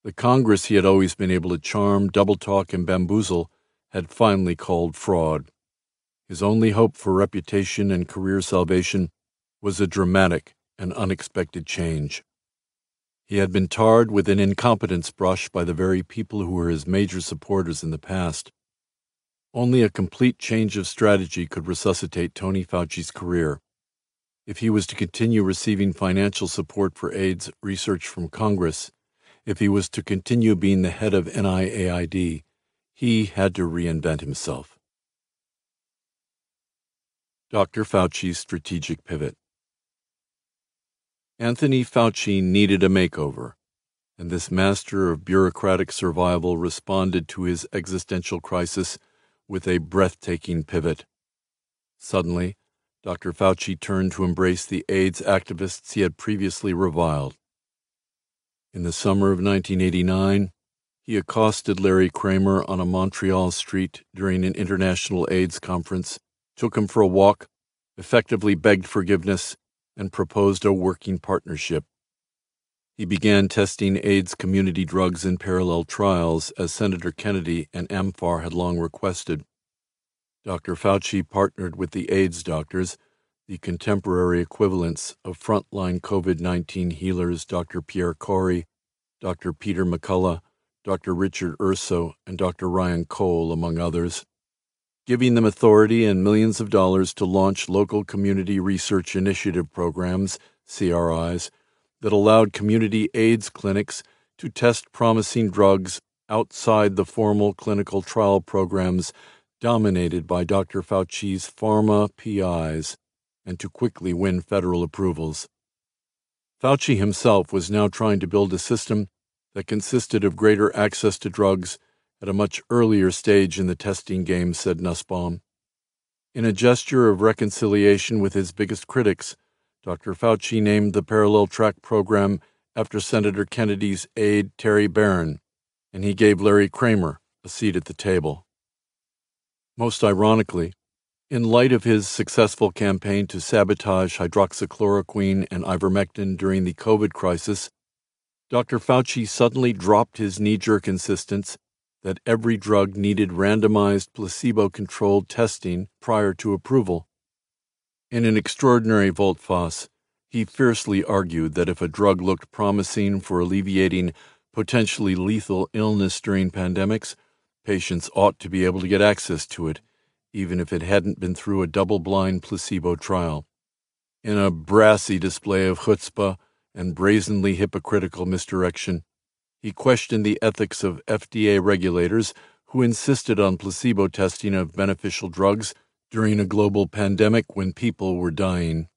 The Congress he had always been able to charm, double talk, and bamboozle had finally called fraud. His only hope for reputation and career salvation was a dramatic and unexpected change. He had been tarred with an incompetence brush by the very people who were his major supporters in the past. Only a complete change of strategy could resuscitate Tony Fauci's career. If he was to continue receiving financial support for AIDS research from Congress, if he was to continue being the head of NIAID, he had to reinvent himself. Dr. Fauci's strategic pivot. Anthony Fauci needed a makeover, and this master of bureaucratic survival responded to his existential crisis with a breathtaking pivot. Suddenly, Dr. Fauci turned to embrace the AIDS activists he had previously reviled. In the summer of 1989, he accosted Larry Kramer on a Montreal street during an international AIDS conference, took him for a walk, effectively begged forgiveness, and proposed a working partnership. He began testing AIDS community drugs in parallel trials, as Senator Kennedy and AMFAR had long requested. Dr. Fauci partnered with the AIDS doctors, the contemporary equivalents of frontline COVID 19 healers Dr. Pierre Kory, Dr. Peter McCullough, Dr. Richard Urso, and Dr. Ryan Cole, among others, giving them authority and millions of dollars to launch local community research initiative programs, CRIs, that allowed community AIDS clinics to test promising drugs outside the formal clinical trial programs dominated by Dr. Fauci's pharma PIs and to quickly win federal approvals. Fauci himself was now trying to build a system that consisted of greater access to drugs at a much earlier stage in the testing game, said Nussbaum. In a gesture of reconciliation with his biggest critics, Dr. Fauci named the Parallel Track program after Senator Kennedy's aide, Terry Beirn, and he gave Larry Kramer a seat at the table. Most ironically, in light of his successful campaign to sabotage hydroxychloroquine and ivermectin during the COVID crisis, Dr. Fauci suddenly dropped his knee jerk insistence that every drug needed randomized placebo controlled testing prior to approval. In an extraordinary volte face, he fiercely argued that if a drug looked promising for alleviating potentially lethal illness during pandemics, Patients ought to be able to get access to it, even if it hadn't been through a double blind placebo trial. In a brassy display of chutzpah and brazenly hypocritical misdirection, he questioned the ethics of FDA regulators who insisted on placebo testing of beneficial drugs during a global pandemic when people were dying.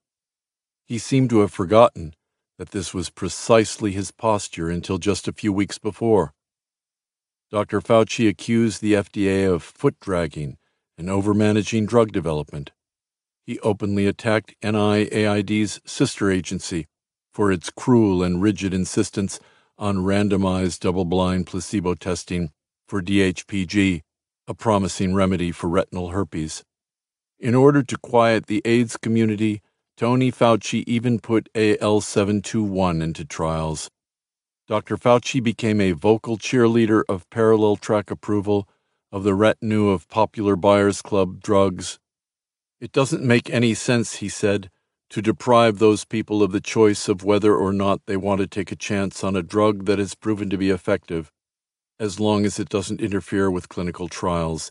He seemed to have forgotten that this was precisely his posture until just a few weeks before. Dr. Fauci accused the FDA of foot dragging and overmanaging drug development. He openly attacked NIAID's sister agency for its cruel and rigid insistence on randomized double blind placebo testing for DHPG, a promising remedy for retinal herpes. In order to quiet the AIDS community, Tony Fauci even put AL721 into trials. Dr. Fauci became a vocal cheerleader of parallel track approval of the retinue of popular Buyers Club drugs. It doesn't make any sense, he said, to deprive those people of the choice of whether or not they want to take a chance on a drug that has proven to be effective, as long as it doesn't interfere with clinical trials.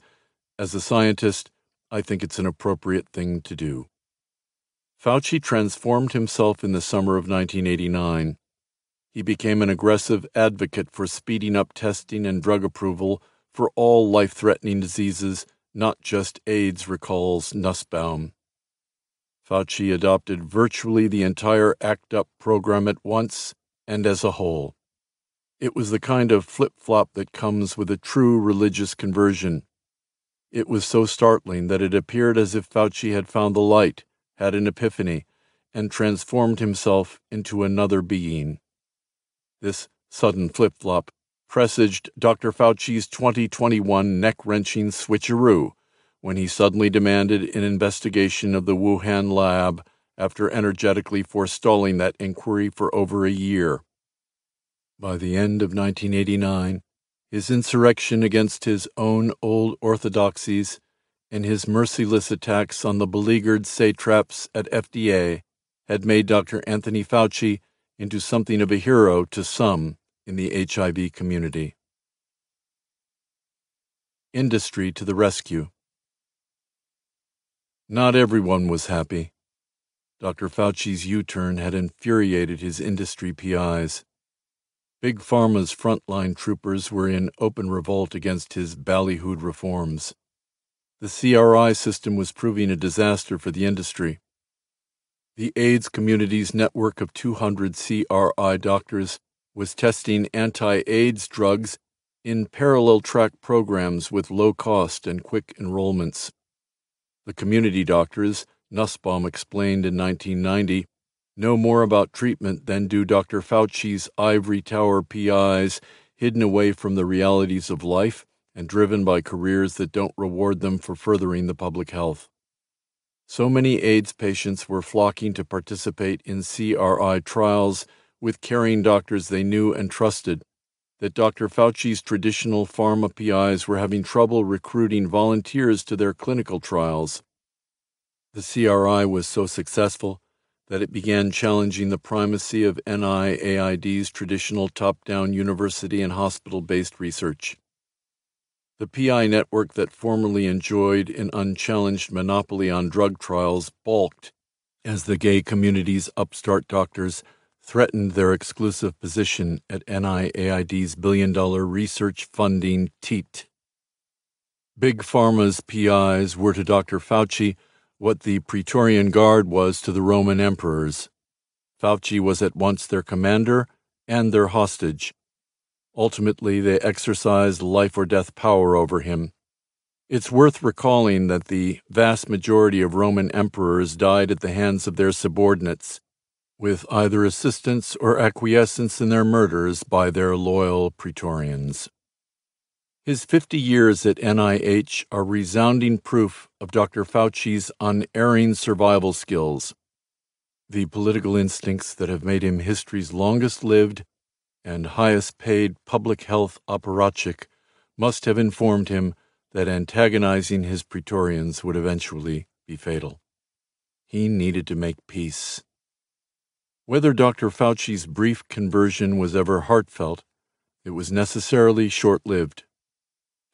As a scientist, I think it's an appropriate thing to do. Fauci transformed himself in the summer of 1989. He became an aggressive advocate for speeding up testing and drug approval for all life threatening diseases, not just AIDS, recalls Nussbaum. Fauci adopted virtually the entire ACT UP program at once and as a whole. It was the kind of flip flop that comes with a true religious conversion. It was so startling that it appeared as if Fauci had found the light, had an epiphany, and transformed himself into another being. This sudden flip flop presaged Dr. Fauci's 2021 neck wrenching switcheroo when he suddenly demanded an investigation of the Wuhan lab after energetically forestalling that inquiry for over a year. By the end of 1989, his insurrection against his own old orthodoxies and his merciless attacks on the beleaguered satraps at FDA had made Dr. Anthony Fauci into something of a hero to some in the HIV community. Industry to the rescue. Not everyone was happy. Dr. Fauci's U turn had infuriated his industry PIs. Big Pharma's frontline troopers were in open revolt against his ballyhooed reforms. The CRI system was proving a disaster for the industry. The AIDS community's network of 200 CRI doctors was testing anti AIDS drugs in parallel track programs with low cost and quick enrollments. The community doctors, Nussbaum explained in 1990, know more about treatment than do Dr. Fauci's ivory tower PIs hidden away from the realities of life and driven by careers that don't reward them for furthering the public health. So many AIDS patients were flocking to participate in CRI trials with caring doctors they knew and trusted that Dr. Fauci's traditional pharma PIs were having trouble recruiting volunteers to their clinical trials. The CRI was so successful that it began challenging the primacy of NIAID's traditional top down university and hospital based research. The PI network that formerly enjoyed an unchallenged monopoly on drug trials balked as the gay community's upstart doctors threatened their exclusive position at NIAID's billion dollar research funding teat. Big Pharma's PIs were to Dr. Fauci what the Praetorian Guard was to the Roman emperors. Fauci was at once their commander and their hostage. Ultimately, they exercised life or death power over him. It's worth recalling that the vast majority of Roman emperors died at the hands of their subordinates, with either assistance or acquiescence in their murders by their loyal Praetorians. His 50 years at NIH are resounding proof of Dr. Fauci's unerring survival skills, the political instincts that have made him history's longest lived and highest paid public health apparatchik must have informed him that antagonizing his Praetorians would eventually be fatal. He needed to make peace. Whether Dr. Fauci's brief conversion was ever heartfelt, it was necessarily short lived.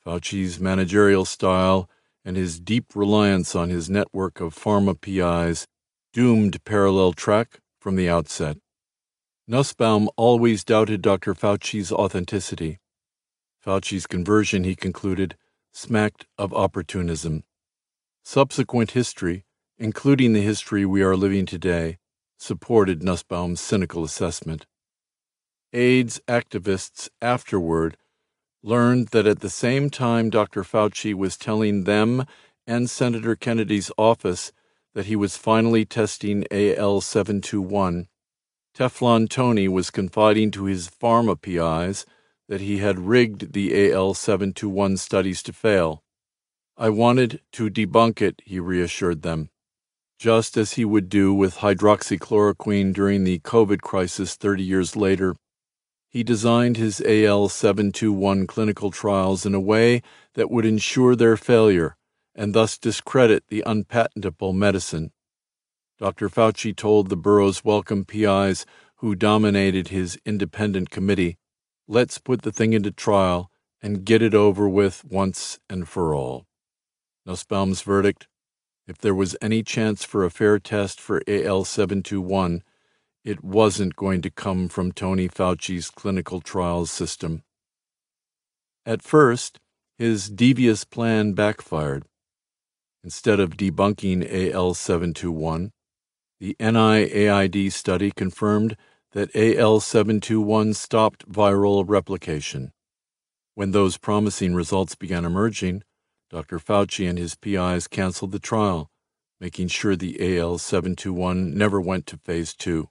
Fauci's managerial style and his deep reliance on his network of pharma PIs doomed parallel track from the outset. Nussbaum always doubted Dr. Fauci's authenticity. Fauci's conversion, he concluded, smacked of opportunism. Subsequent history, including the history we are living today, supported Nussbaum's cynical assessment. AIDS activists afterward learned that at the same time Dr. Fauci was telling them and Senator Kennedy's office that he was finally testing AL 721, Teflon Tony was confiding to his pharma PIs that he had rigged the AL 721 studies to fail. I wanted to debunk it, he reassured them, just as he would do with hydroxychloroquine during the COVID crisis 30 years later. He designed his AL 721 clinical trials in a way that would ensure their failure and thus discredit the unpatentable medicine. Dr. Fauci told the Burroughs Wellcome PIs who dominated his independent committee, let's put the thing into trial and get it over with once and for all. Nussbaum's verdict if there was any chance for a fair test for AL 721, it wasn't going to come from Tony Fauci's clinical trials system. At first, his devious plan backfired. Instead of debunking AL 721, the NIAID study confirmed that AL721 stopped viral replication. When those promising results began emerging, Dr. Fauci and his PIs canceled the trial, making sure the AL721 never went to phase 2.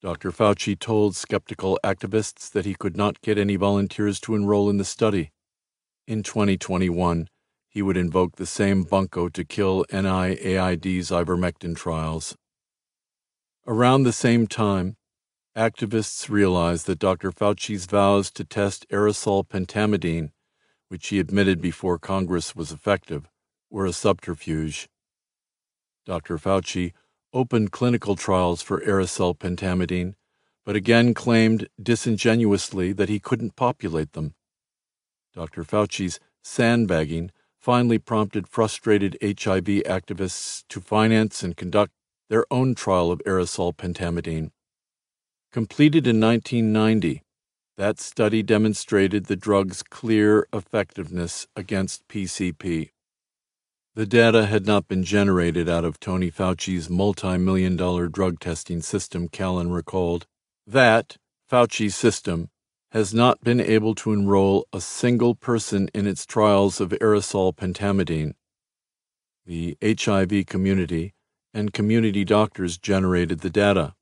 Dr. Fauci told skeptical activists that he could not get any volunteers to enroll in the study. In 2021, he would invoke the same bunco to kill NIAID's ivermectin trials. Around the same time, activists realized that Dr. Fauci's vows to test aerosol pentamidine, which he admitted before Congress was effective, were a subterfuge. Dr. Fauci opened clinical trials for aerosol pentamidine, but again claimed disingenuously that he couldn't populate them. Dr. Fauci's sandbagging finally prompted frustrated HIV activists to finance and conduct their own trial of aerosol pentamidine. Completed in 1990, That study demonstrated the drug's clear effectiveness against PCP. The data had not been generated out of Tony Fauci's multi million dollar drug testing system, Callen recalled. That, Fauci's system, has not been able to enroll a single person in its trials of aerosol pentamidine. The HIV community and community doctors generated the data.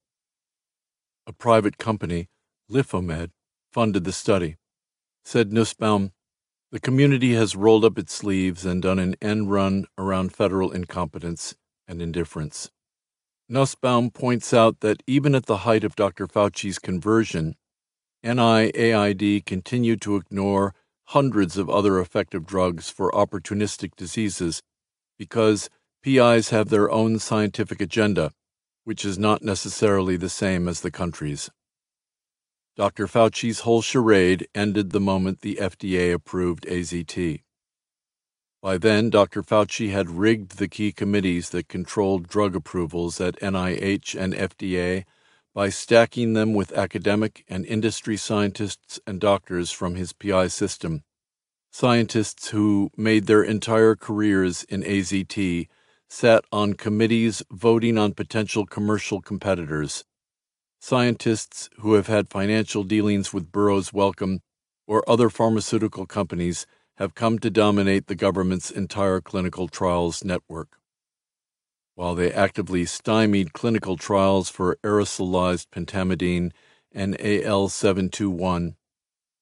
A private company, LyphoMed, funded the study. Said Nussbaum, the community has rolled up its sleeves and done an end run around federal incompetence and indifference. Nussbaum points out that even at the height of Dr. Fauci's conversion, NIAID continued to ignore hundreds of other effective drugs for opportunistic diseases because PIs have their own scientific agenda, which is not necessarily the same as the country's. Dr. Fauci's whole charade ended the moment the FDA approved AZT. By then, Dr. Fauci had rigged the key committees that controlled drug approvals at NIH and FDA by stacking them with academic and industry scientists and doctors from his PI system, scientists who made their entire careers in AZT sat on committees voting on potential commercial competitors scientists who have had financial dealings with Burroughs Wellcome or other pharmaceutical companies have come to dominate the government's entire clinical trials network. While they actively stymied clinical trials for aerosolized pentamidine and AL721,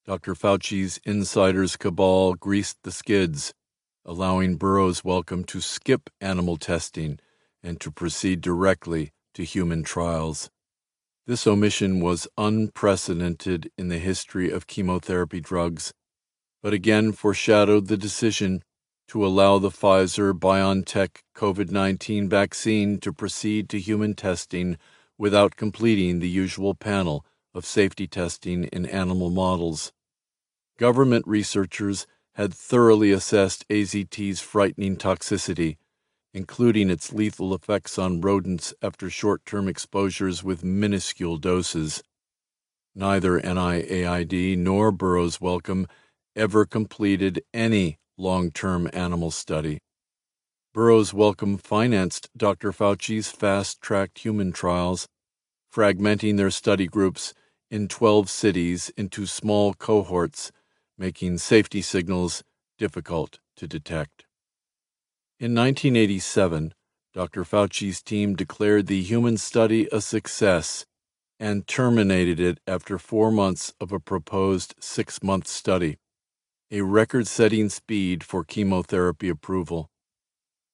Dr. Fauci's insiders cabal greased the skids, allowing Burroughs Wellcome to skip animal testing and to proceed directly to human trials. This omission was unprecedented in the history of chemotherapy drugs, but again foreshadowed the decision to allow the Pfizer BioNTech COVID 19 vaccine to proceed to human testing without completing the usual panel of safety testing in animal models. Government researchers had thoroughly assessed AZT's frightening toxicity including its lethal effects on rodents after short term exposures with minuscule doses. Neither NIAID nor Burroughs Wellcome ever completed any long term animal study. Burroughs Wellcome financed Dr. Fauci's fast tracked human trials, fragmenting their study groups in 12 cities into small cohorts, making safety signals difficult to detect. In 1987, Dr. Fauci's team declared the human study a success and terminated it after four months of a proposed six month study, a record setting speed for chemotherapy approval.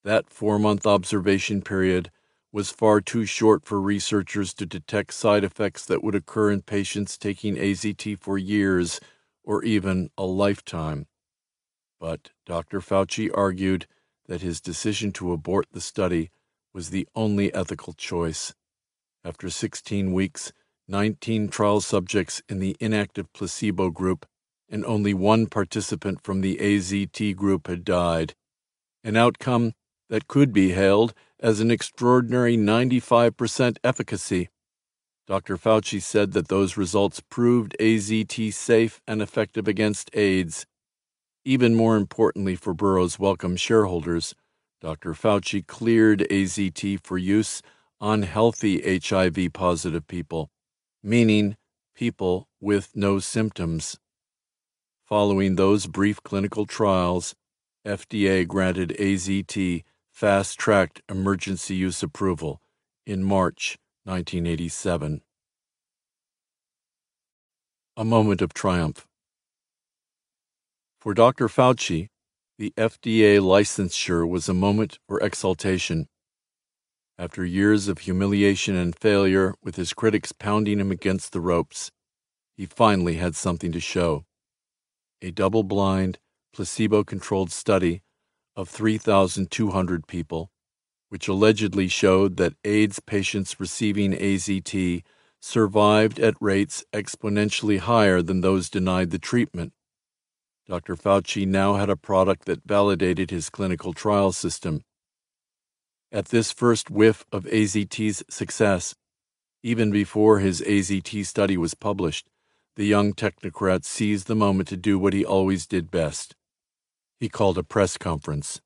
That four month observation period was far too short for researchers to detect side effects that would occur in patients taking AZT for years or even a lifetime. But Dr. Fauci argued that his decision to abort the study was the only ethical choice. After 16 weeks, 19 trial subjects in the inactive placebo group and only one participant from the AZT group had died, an outcome that could be hailed as an extraordinary 95% efficacy. Dr. Fauci said that those results proved AZT safe and effective against AIDS even more importantly for Burroughs Wellcome shareholders, Dr. Fauci cleared AZT for use on healthy HIV positive people, meaning people with no symptoms. Following those brief clinical trials, FDA granted AZT fast tracked emergency use approval in March 1987. A moment of triumph. For Dr. Fauci, the FDA licensure was a moment for exaltation. After years of humiliation and failure, with his critics pounding him against the ropes, he finally had something to show. A double blind, placebo controlled study of 3,200 people, which allegedly showed that AIDS patients receiving AZT survived at rates exponentially higher than those denied the treatment. Dr. Fauci now had a product that validated his clinical trial system. At this first whiff of AZT's success, even before his AZT study was published, the young technocrat seized the moment to do what he always did best. He called a press conference.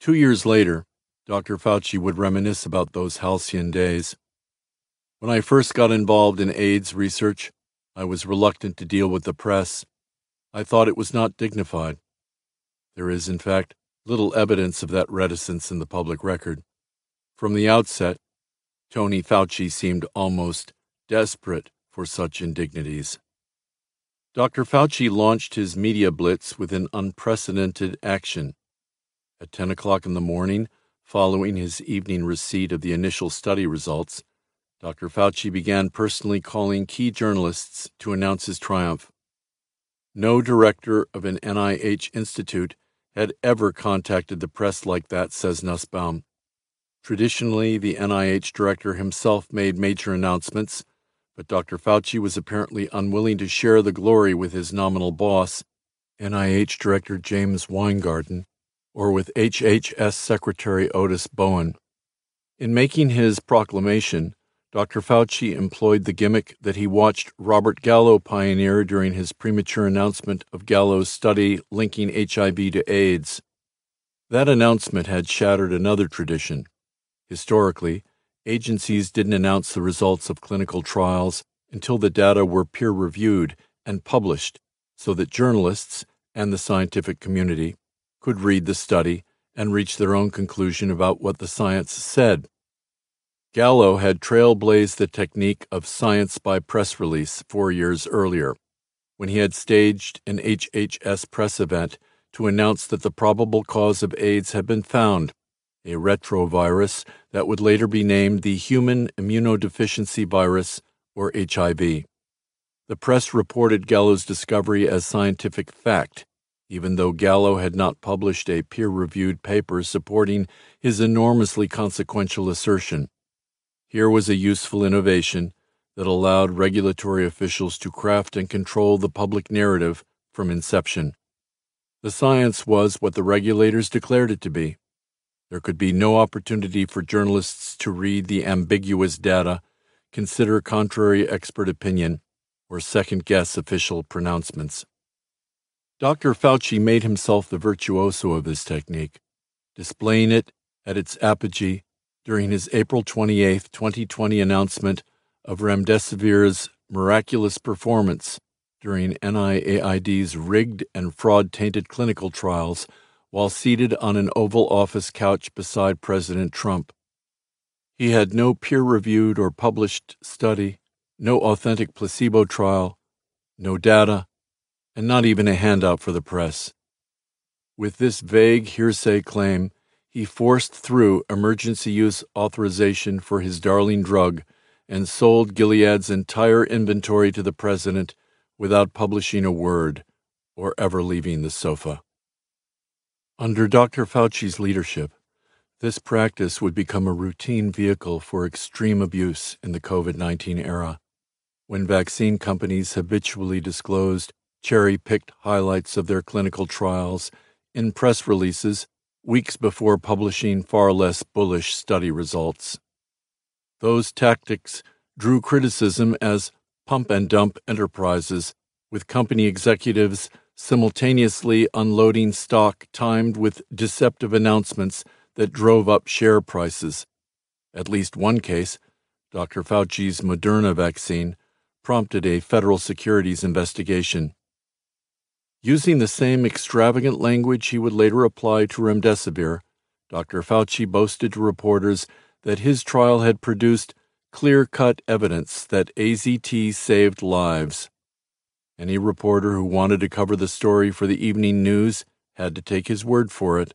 Two years later, Dr. Fauci would reminisce about those halcyon days. When I first got involved in AIDS research, I was reluctant to deal with the press. I thought it was not dignified. There is, in fact, little evidence of that reticence in the public record. From the outset, Tony Fauci seemed almost desperate for such indignities. Dr. Fauci launched his media blitz with an unprecedented action. At 10 o'clock in the morning, following his evening receipt of the initial study results, Dr. Fauci began personally calling key journalists to announce his triumph. No director of an NIH institute had ever contacted the press like that, says Nussbaum. Traditionally, the NIH director himself made major announcements, but Dr. Fauci was apparently unwilling to share the glory with his nominal boss, NIH Director James Wyngaarden, or with HHS Secretary Otis Bowen. In making his proclamation, Dr. Fauci employed the gimmick that he watched Robert Gallo pioneer during his premature announcement of Gallo's study linking HIV to AIDS. That announcement had shattered another tradition. Historically, agencies didn't announce the results of clinical trials until the data were peer reviewed and published so that journalists and the scientific community could read the study and reach their own conclusion about what the science said. Gallo had trailblazed the technique of science by press release four years earlier, when he had staged an HHS press event to announce that the probable cause of AIDS had been found, a retrovirus that would later be named the human immunodeficiency virus, or HIV. The press reported Gallo's discovery as scientific fact, even though Gallo had not published a peer reviewed paper supporting his enormously consequential assertion. Here was a useful innovation that allowed regulatory officials to craft and control the public narrative from inception. The science was what the regulators declared it to be. There could be no opportunity for journalists to read the ambiguous data, consider contrary expert opinion, or second guess official pronouncements. Dr. Fauci made himself the virtuoso of this technique, displaying it at its apogee during his April 28, 2020 announcement of remdesivir's miraculous performance during NIAID's rigged and fraud tainted clinical trials while seated on an Oval Office couch beside President Trump. He had no peer reviewed or published study, no authentic placebo trial, no data, and not even a handout for the press. With this vague hearsay claim, he forced through emergency use authorization for his darling drug and sold Gilead's entire inventory to the president without publishing a word or ever leaving the sofa. Under Dr. Fauci's leadership, this practice would become a routine vehicle for extreme abuse in the COVID 19 era, when vaccine companies habitually disclosed cherry picked highlights of their clinical trials in press releases weeks before publishing far less bullish study results. Those tactics drew criticism as pump and dump enterprises, with company executives simultaneously unloading stock timed with deceptive announcements that drove up share prices. At least one case, Dr. Fauci's Moderna vaccine, prompted a federal securities investigation. Using the same extravagant language he would later apply to remdesivir, Dr. Fauci boasted to reporters that his trial had produced clear cut evidence that AZT saved lives. Any reporter who wanted to cover the story for the evening news had to take his word for it.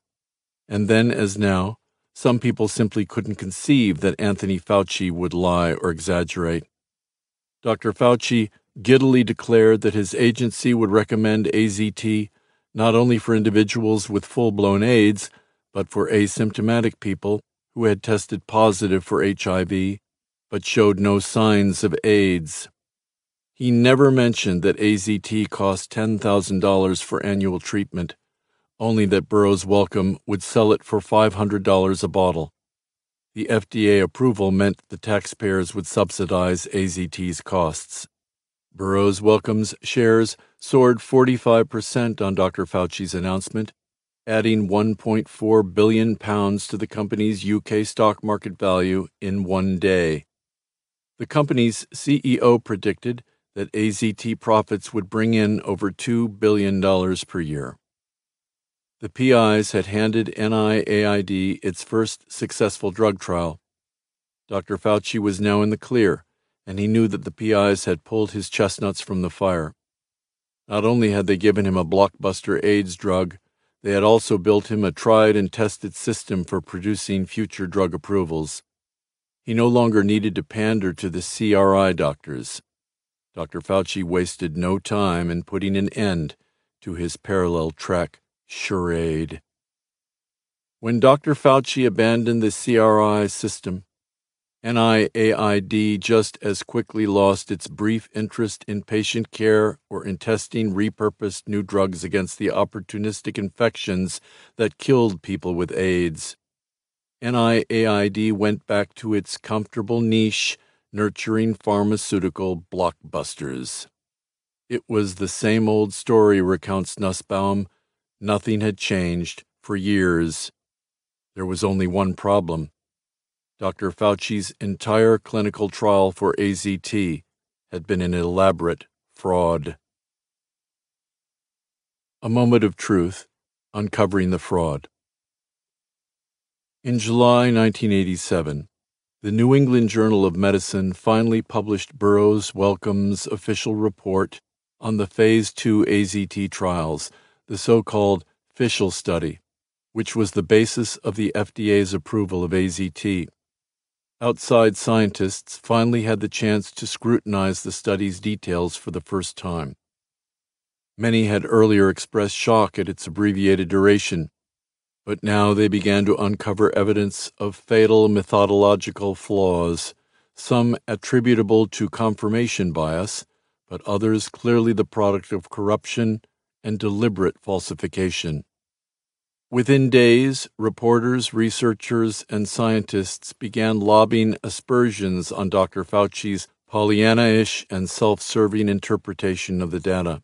And then, as now, some people simply couldn't conceive that Anthony Fauci would lie or exaggerate. Dr. Fauci giddily declared that his agency would recommend AZT not only for individuals with full blown AIDS, but for asymptomatic people who had tested positive for HIV but showed no signs of AIDS. He never mentioned that AZT cost $10,000 for annual treatment, only that Burroughs Wellcome would sell it for $500 a bottle. The FDA approval meant the taxpayers would subsidize AZT's costs. Burroughs Wellcome's shares soared 45% on Dr. Fauci's announcement, adding 1.4 billion pounds to the company's UK stock market value in one day. The company's CEO predicted that AZT profits would bring in over $2 billion per year. The PIs had handed NIAID its first successful drug trial. Dr. Fauci was now in the clear, and he knew that the PIs had pulled his chestnuts from the fire. Not only had they given him a blockbuster AIDS drug, they had also built him a tried and tested system for producing future drug approvals. He no longer needed to pander to the CRI doctors. Dr. Fauci wasted no time in putting an end to his parallel track charade. When Dr. Fauci abandoned the CRI system, NIAID just as quickly lost its brief interest in patient care or in testing repurposed new drugs against the opportunistic infections that killed people with AIDS. NIAID went back to its comfortable niche, nurturing pharmaceutical blockbusters. It was the same old story, recounts Nussbaum. Nothing had changed for years. There was only one problem. Dr. Fauci's entire clinical trial for AZT had been an elaborate fraud. A moment of truth, uncovering the fraud. In July 1987, the New England Journal of Medicine finally published Burroughs Wellcome's official report on the Phase 2 AZT trials, the so called Fischl study, which was the basis of the FDA's approval of AZT. Outside scientists finally had the chance to scrutinize the study's details for the first time. Many had earlier expressed shock at its abbreviated duration but now they began to uncover evidence of fatal methodological flaws, some attributable to confirmation bias, but others clearly the product of corruption and deliberate falsification. Within days, reporters, researchers, and scientists began lobbing aspersions on Dr. Fauci's Pollyanna-ish and self-serving interpretation of the data.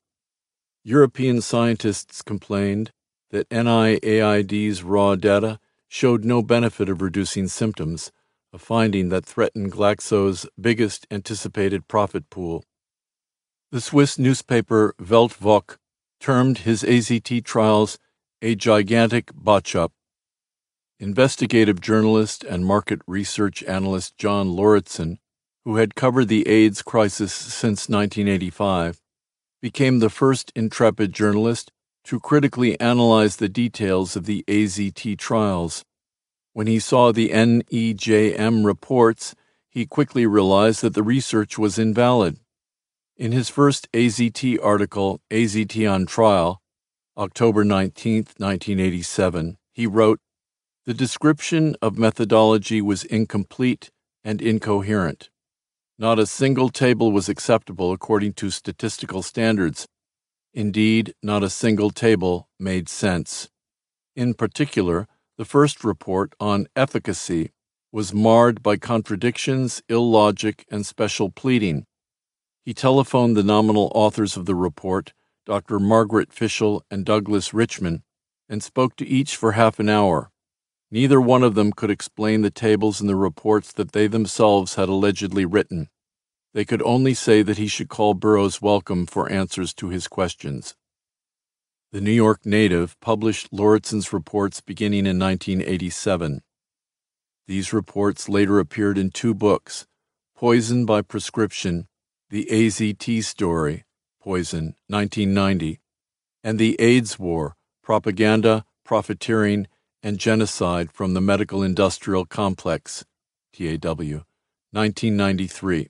European scientists complained that NIAID's raw data showed no benefit of reducing symptoms, a finding that threatened Glaxo's biggest anticipated profit pool. The Swiss newspaper Weltwoche termed his AZT trials a gigantic botch up. Investigative journalist and market research analyst John Lauritsen, who had covered the AIDS crisis since 1985, became the first intrepid journalist to critically analyze the details of the AZT trials. When he saw the NEJM reports, he quickly realized that the research was invalid. In his first AZT article, AZT on Trial, October 19, 1987, he wrote, The description of methodology was incomplete and incoherent. Not a single table was acceptable according to statistical standards, Indeed, not a single table made sense. In particular, the first report on efficacy was marred by contradictions, illogic, and special pleading. He telephoned the nominal authors of the report, Dr. Margaret Fischl and Douglas Richman, and spoke to each for half an hour. Neither one of them could explain the tables in the reports that they themselves had allegedly written. They could only say that he should call Burroughs Wellcome for answers to his questions. The New York native published Lauritsen's reports beginning in 1987. These reports later appeared in two books Poison by Prescription, The AZT Story, Poison, 1990, and The AIDS War Propaganda, Profiteering, and Genocide from the Medical Industrial Complex, TAW, 1993.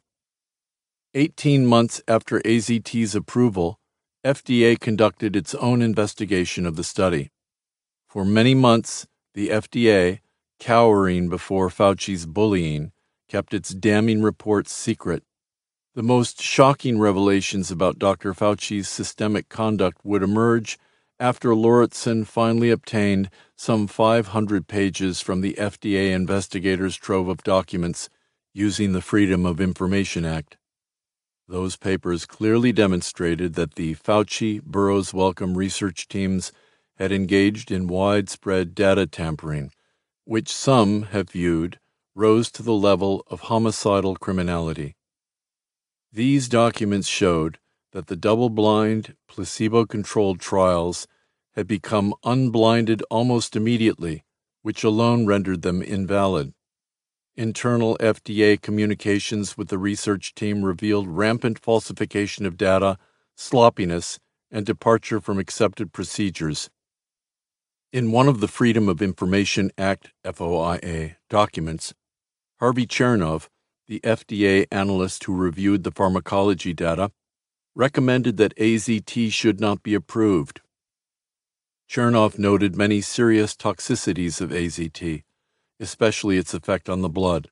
18 months after AZT's approval, FDA conducted its own investigation of the study. For many months, the FDA, cowering before Fauci's bullying, kept its damning reports secret. The most shocking revelations about Dr. Fauci's systemic conduct would emerge after Lauritsen finally obtained some 500 pages from the FDA investigators' trove of documents using the Freedom of Information Act. Those papers clearly demonstrated that the Fauci Burroughs Wellcome research teams had engaged in widespread data tampering, which some have viewed rose to the level of homicidal criminality. These documents showed that the double blind, placebo controlled trials had become unblinded almost immediately, which alone rendered them invalid. Internal FDA communications with the research team revealed rampant falsification of data, sloppiness, and departure from accepted procedures. In one of the Freedom of Information Act FOIA documents, Harvey Chernov, the FDA analyst who reviewed the pharmacology data, recommended that AZT should not be approved. Chernov noted many serious toxicities of AZT, especially its effect on the blood.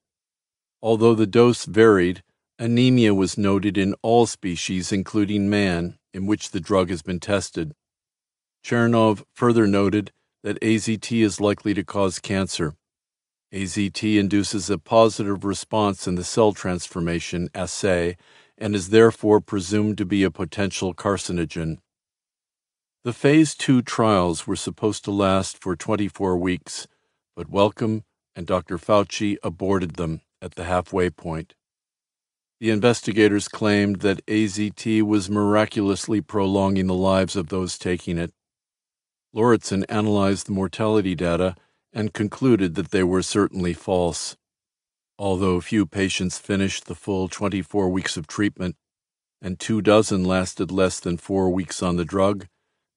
Although the dose varied, anemia was noted in all species, including man, in which the drug has been tested. Chernov further noted that AZT is likely to cause cancer. AZT induces a positive response in the cell transformation assay and is therefore presumed to be a potential carcinogen. The Phase 2 trials were supposed to last for 24 weeks, but Wellcome and Dr. Fauci aborted them at the halfway point. The investigators claimed that AZT was miraculously prolonging the lives of those taking it. Lauritsen analyzed the mortality data and concluded that they were certainly false. Although few patients finished the full 24 weeks of treatment, and two dozen lasted less than four weeks on the drug,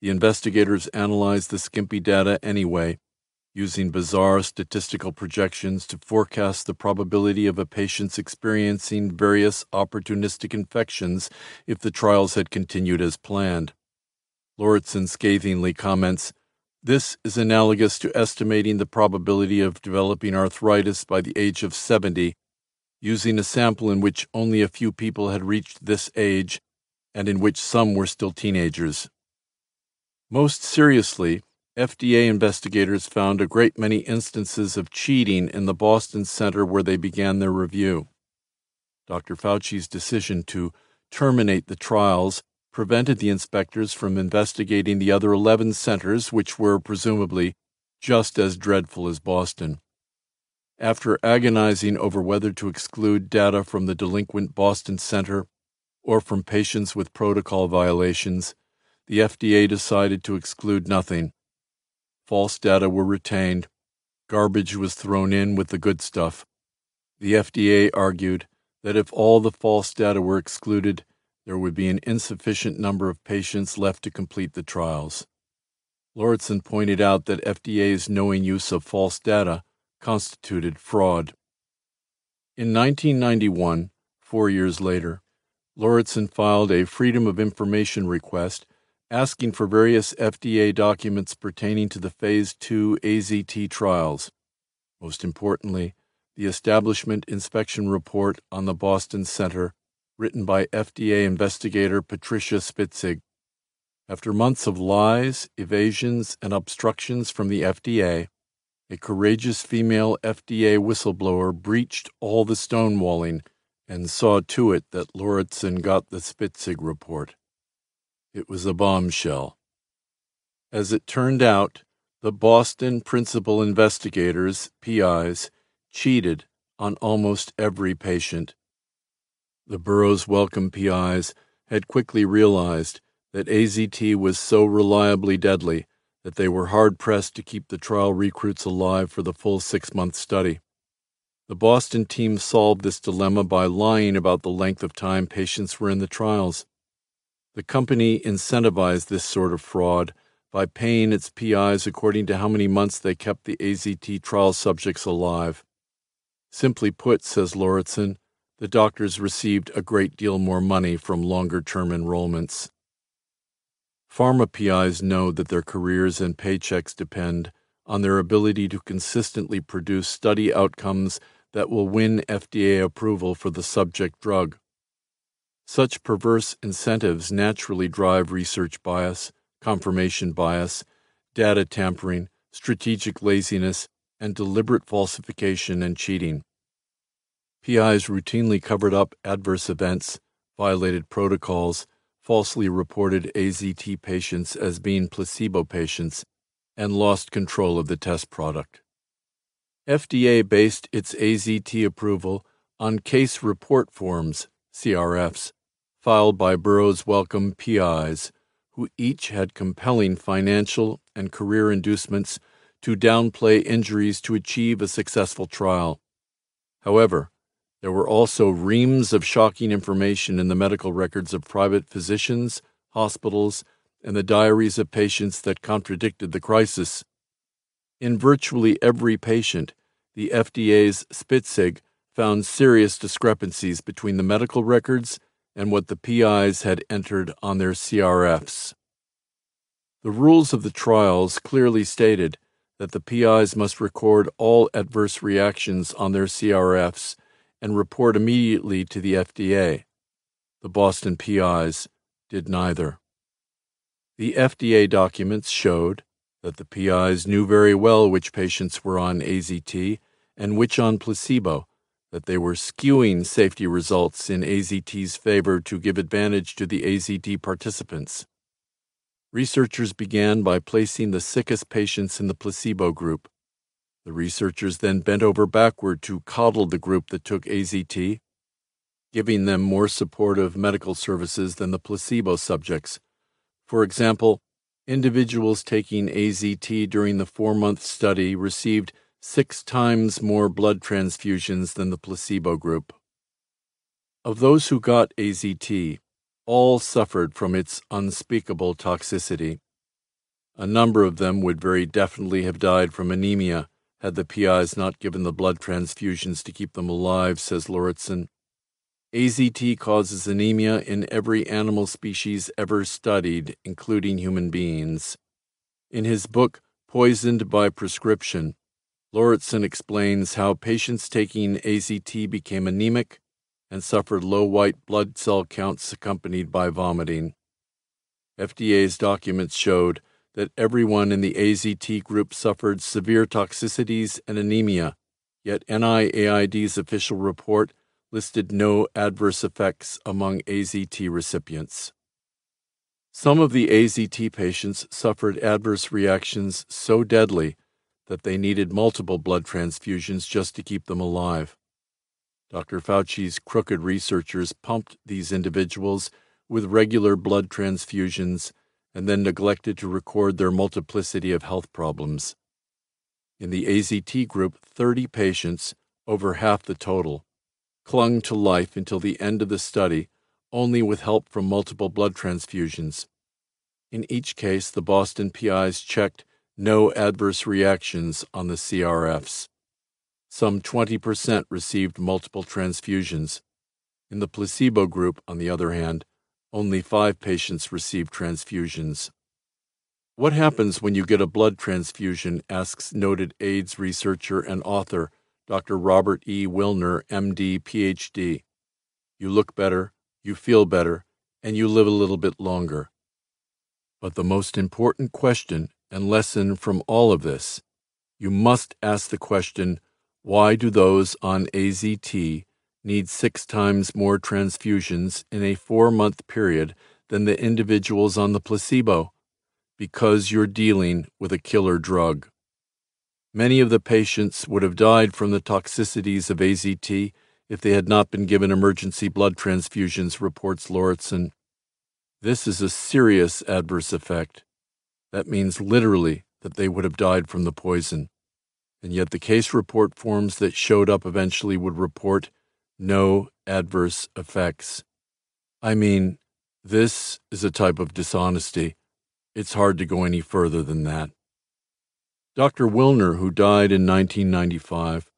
the investigators analyzed the skimpy data anyway using bizarre statistical projections to forecast the probability of a patient's experiencing various opportunistic infections if the trials had continued as planned. Lauritsen scathingly comments This is analogous to estimating the probability of developing arthritis by the age of 70, using a sample in which only a few people had reached this age and in which some were still teenagers. Most seriously, FDA investigators found a great many instances of cheating in the Boston center where they began their review. Dr. Fauci's decision to terminate the trials prevented the inspectors from investigating the other 11 centers, which were presumably just as dreadful as Boston. After agonizing over whether to exclude data from the delinquent Boston Center or from patients with protocol violations, the FDA decided to exclude nothing False data were retained. Garbage was thrown in with the good stuff. The FDA argued that if all the false data were excluded, there would be an insufficient number of patients left to complete the trials. Lauritsen pointed out that FDA's knowing use of false data constituted fraud. In 1991, four years later, Lauritsen filed a Freedom of Information request asking for various FDA documents pertaining to the Phase 2 AZT trials. Most importantly, the Establishment Inspection Report on the Boston Center, written by FDA investigator Patricia Spitzig. After months of lies, evasions, and obstructions from the FDA, a courageous female FDA whistleblower breached all the stonewalling and saw to it that Lauritsen got the Spitzig report. It was a bombshell. As it turned out, the Boston principal investigators, PIs, cheated on almost every patient. The Burroughs Wellcome PIs had quickly realized that AZT was so reliably deadly that they were hard pressed to keep the trial recruits alive for the full six month study. The Boston team solved this dilemma by lying about the length of time patients were in the trials. The company incentivized this sort of fraud by paying its PIs according to how many months they kept the AZT trial subjects alive. Simply put, says Lauritsen, the doctors received a great deal more money from longer term enrollments. Pharma PIs know that their careers and paychecks depend on their ability to consistently produce study outcomes that will win FDA approval for the subject drug. Such perverse incentives naturally drive research bias, confirmation bias, data tampering, strategic laziness, and deliberate falsification and cheating. PIs routinely covered up adverse events, violated protocols, falsely reported AZT patients as being placebo patients, and lost control of the test product. FDA based its AZT approval on case report forms, CRFs, filed by Burroughs Wellcome PIs, who each had compelling financial and career inducements to downplay injuries to achieve a successful trial. However, there were also reams of shocking information in the medical records of private physicians, hospitals, and the diaries of patients that contradicted the crisis. In virtually every patient, the FDA's Spitzig found serious discrepancies between the medical records and what the PIs had entered on their CRFs. The rules of the trials clearly stated that the PIs must record all adverse reactions on their CRFs and report immediately to the FDA. The Boston PIs did neither. The FDA documents showed that the PIs knew very well which patients were on AZT and which on placebo, that they were skewing safety results in AZT's favor to give advantage to the AZT participants. Researchers began by placing the sickest patients in the placebo group. The researchers then bent over backward to coddle the group that took AZT, giving them more supportive medical services than the placebo subjects. For example, individuals taking AZT during the four month study received six times more blood transfusions than the placebo group. Of those who got AZT, all suffered from its unspeakable toxicity. A number of them would very definitely have died from anemia had the PIs not given the blood transfusions to keep them alive, says Lauritsen. AZT causes anemia in every animal species ever studied, including human beings. In his book, Poisoned by Prescription, Lauritsen explains how patients taking AZT became anemic and suffered low white blood cell counts accompanied by vomiting. FDA's documents showed that everyone in the AZT group suffered severe toxicities and anemia, yet NIAID's official report listed no adverse effects among AZT recipients. Some of the AZT patients suffered adverse reactions so deadly that they needed multiple blood transfusions just to keep them alive. Dr. Fauci's crooked researchers pumped these individuals with regular blood transfusions and then neglected to record their multiplicity of health problems. In the AZT group, 30 patients, over half the total, clung to life until the end of the study, only with help from multiple blood transfusions. In each case, the Boston PIs checked no adverse reactions on the CRFs. Some 20% received multiple transfusions. In the placebo group, on the other hand, only five patients received transfusions. What happens when you get a blood transfusion? asks noted AIDS researcher and author Dr. Robert E. Willner, MD, PhD. You look better, you feel better, and you live a little bit longer. But the most important question and lesson from all of this you must ask the question why do those on AZT need six times more transfusions in a four month period than the individuals on the placebo? Because you're dealing with a killer drug. Many of the patients would have died from the toxicities of AZT if they had not been given emergency blood transfusions, reports Lauritsen. This is a serious adverse effect. That means literally that they would have died from the poison and yet the case report forms that showed up eventually would report no adverse effects. I mean, this is a type of dishonesty. It's hard to go any further than that. Dr. Willner, who died in 1995,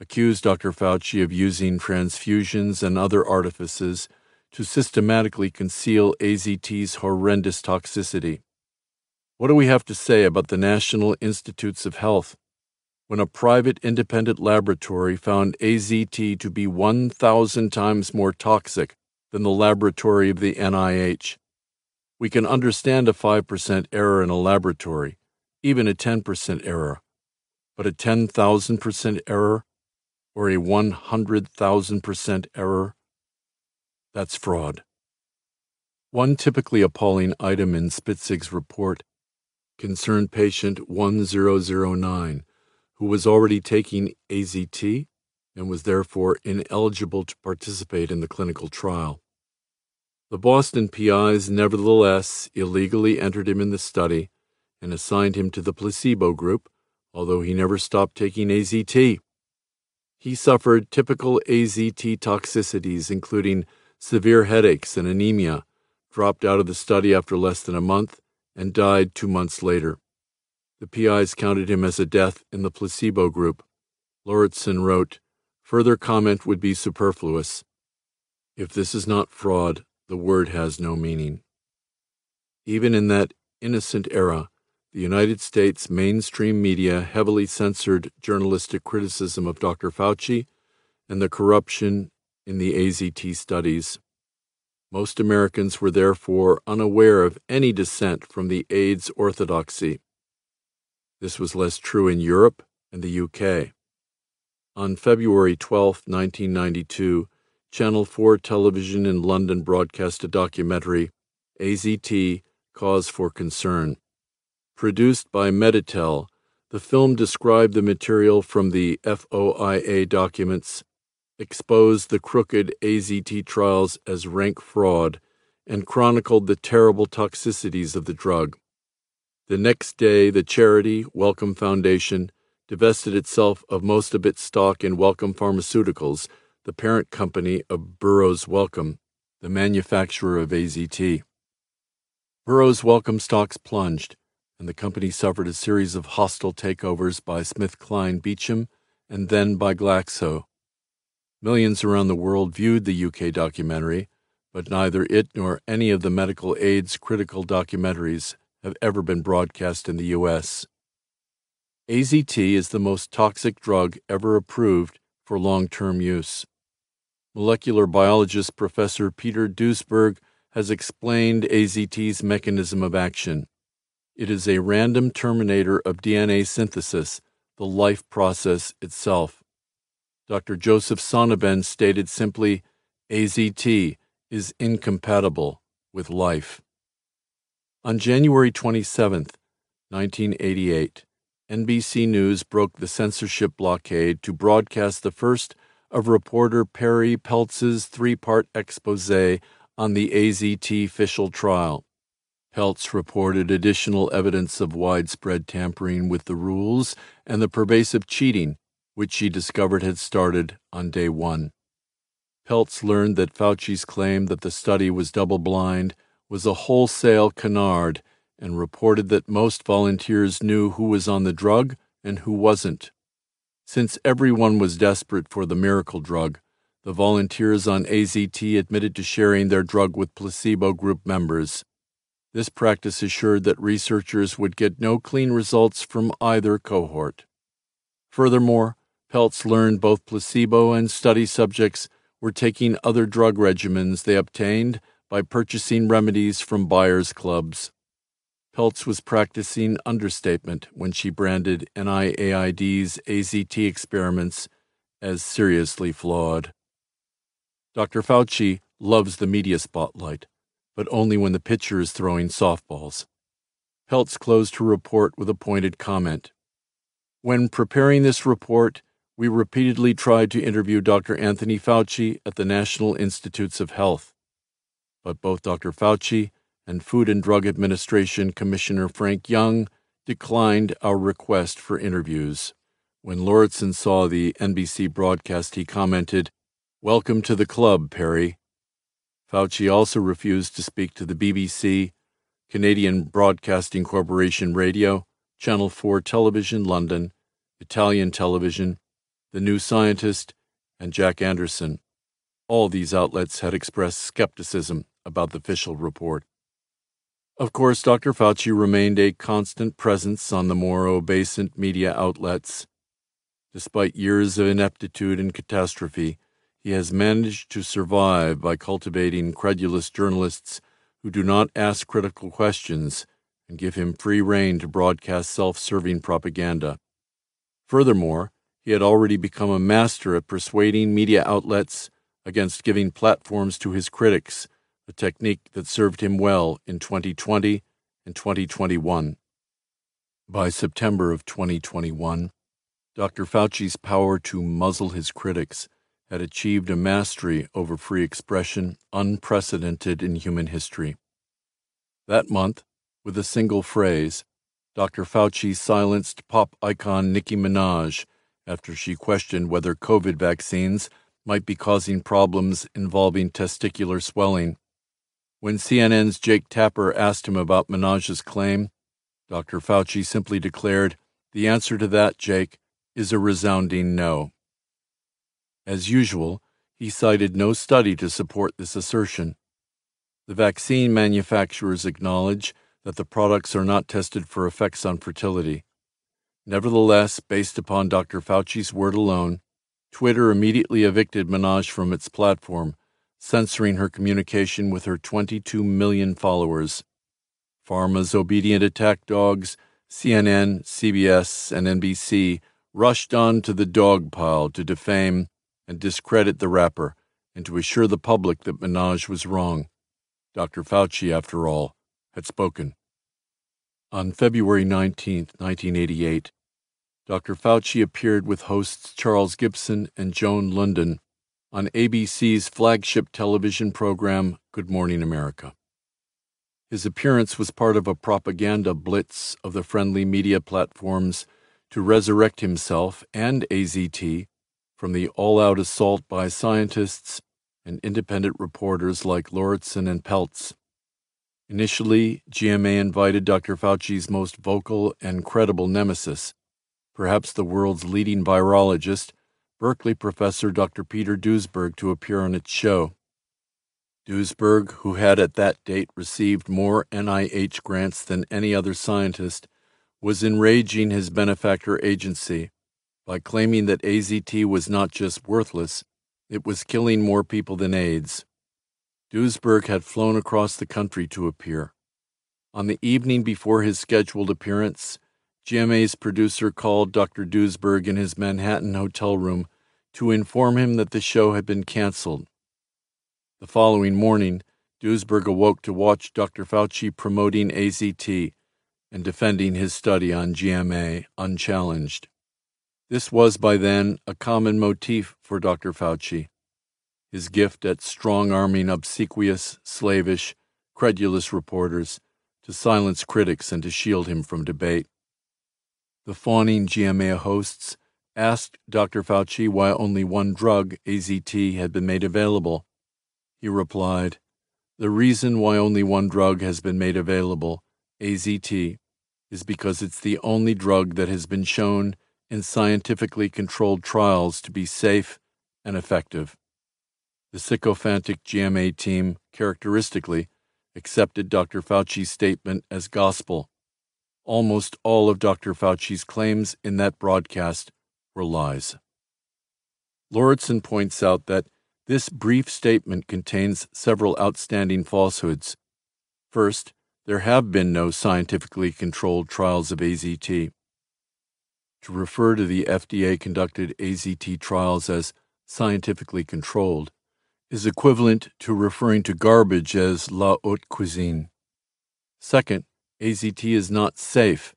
accused Dr. Fauci of using transfusions and other artifices to systematically conceal AZT's horrendous toxicity. What do we have to say about the National Institutes of Health? When a private independent laboratory found AZT to be 1,000 times more toxic than the laboratory of the NIH. We can understand a 5% error in a laboratory, even a 10% error, but a 10,000% error or a 100,000% error? That's fraud. One typically appalling item in Spitzig's report concerned patient 1009, who was already taking AZT and was therefore ineligible to participate in the clinical trial. The Boston PIs nevertheless illegally entered him in the study and assigned him to the placebo group, although he never stopped taking AZT. He suffered typical AZT toxicities, including severe headaches and anemia, dropped out of the study after less than a month, and died two months later. The PIs counted him as a death in the placebo group. Lauritsen wrote, Further comment would be superfluous. If this is not fraud, the word has no meaning. Even in that innocent era, the United States mainstream media heavily censored journalistic criticism of Dr. Fauci and the corruption in the AZT studies. Most Americans were therefore unaware of any dissent from the AIDS orthodoxy. This was less true in Europe and the UK. On February 12, 1992, Channel 4 television in London broadcast a documentary, AZT Cause for Concern. Produced by Meditel, the film described the material from the FOIA documents, exposed the crooked AZT trials as rank fraud, and chronicled the terrible toxicities of the drug. The next day, the charity, Wellcome Foundation, divested itself of most of its stock in Wellcome Pharmaceuticals, the parent company of Burroughs Wellcome, the manufacturer of AZT. Burroughs Wellcome stocks plunged and the company suffered a series of hostile takeovers by Smith, SmithKline Beecham and then by Glaxo. Millions around the world viewed the UK documentary, but neither it nor any of the medical AIDS critical documentaries have ever been broadcast in the US. AZT is the most toxic drug ever approved for long term use. Molecular biologist Professor Peter Duesberg has explained AZT's mechanism of action. It is a random terminator of DNA synthesis, the life process itself. Dr. Joseph Sonnabend stated simply AZT is incompatible with life. On January 27, 1988, NBC News broke the censorship blockade to broadcast the first of reporter Perri Peltz's three part expose on the AZT Fischl trial. Peltz reported additional evidence of widespread tampering with the rules and the pervasive cheating, which she discovered had started on day one. Peltz learned that Fauci's claim that the study was double blind was a wholesale canard and reported that most volunteers knew who was on the drug and who wasn't. Since everyone was desperate for the miracle drug, the volunteers on AZT admitted to sharing their drug with placebo group members. This practice assured that researchers would get no clean results from either cohort. Furthermore, Peltz learned both placebo and study subjects were taking other drug regimens they obtained by purchasing remedies from buyers' clubs. Peltz was practicing understatement when she branded NIAID's AZT experiments as seriously flawed. Dr. Fauci loves the media spotlight but only when the pitcher is throwing softballs. Peltz closed her report with a pointed comment. When preparing this report, we repeatedly tried to interview Dr. Anthony Fauci at the National Institutes of Health. But both Dr. Fauci and Food and Drug Administration Commissioner Frank Young declined our request for interviews. When Lauritsen saw the NBC broadcast, he commented, Welcome to the club, Perri. Fauci also refused to speak to the BBC, Canadian Broadcasting Corporation Radio, Channel 4 Television London, Italian Television, The New Scientist, and Jack Anderson. All these outlets had expressed skepticism about the Fischl report. Of course, Dr. Fauci remained a constant presence on the more obescent media outlets. Despite years of ineptitude and catastrophe, he has managed to survive by cultivating credulous journalists who do not ask critical questions and give him free rein to broadcast self serving propaganda. Furthermore, he had already become a master at persuading media outlets against giving platforms to his critics, a technique that served him well in 2020 and 2021. By September of 2021, Dr. Fauci's power to muzzle his critics had achieved a mastery over free expression unprecedented in human history. That month, with a single phrase, Dr. Fauci silenced pop icon Nicki Minaj after she questioned whether COVID vaccines might be causing problems involving testicular swelling. When CNN's Jake Tapper asked him about Minaj's claim, Dr. Fauci simply declared, The answer to that, Jake, is a resounding no. As usual, he cited no study to support this assertion. The vaccine manufacturers acknowledge that the products are not tested for effects on fertility. Nevertheless, based upon Dr. Fauci's word alone, Twitter immediately evicted Minaj from its platform, censoring her communication with her 22 million followers. Pharma's obedient attack dogs, CNN, CBS, and NBC rushed on to the dog pile to defame and discredit the rapper and to assure the public that Minaj was wrong. Dr. Fauci, after all, had spoken. On February 19, 1988, Dr. Fauci appeared with hosts Charles Gibson and Joan Lunden on ABC's flagship television program, Good Morning America. His appearance was part of a propaganda blitz of the friendly media platforms to resurrect himself and AZT from the all out assault by scientists and independent reporters like Lauritsen and Peltz. Initially, GMA invited Dr. Fauci's most vocal and credible nemesis, perhaps the world's leading virologist, Berkeley professor Dr. Peter Duesberg, to appear on its show. Duesberg, who had at that date received more NIH grants than any other scientist, was enraging his benefactor agency by claiming that AZT was not just worthless, it was killing more people than AIDS. Duesberg had flown across the country to appear. On the evening before his scheduled appearance, GMA's producer called Dr. Duesberg in his Manhattan hotel room to inform him that the show had been canceled. The following morning, Duesberg awoke to watch Dr. Fauci promoting AZT and defending his study on GMA unchallenged. This was by then a common motif for Dr. Fauci his gift at strong arming obsequious, slavish, credulous reporters to silence critics and to shield him from debate. The fawning GMA hosts asked Dr. Fauci why only one drug, AZT, had been made available. He replied, The reason why only one drug has been made available, AZT, is because it's the only drug that has been shown in scientifically controlled trials to be safe and effective. The sycophantic GMA team characteristically accepted Dr. Fauci's statement as gospel. Almost all of Dr. Fauci's claims in that broadcast were lies. Lauritsen points out that this brief statement contains several outstanding falsehoods. First, there have been no scientifically controlled trials of AZT to refer to the FDA conducted AZT trials as scientifically controlled is equivalent to referring to garbage as la haute cuisine. Second, AZT is not safe.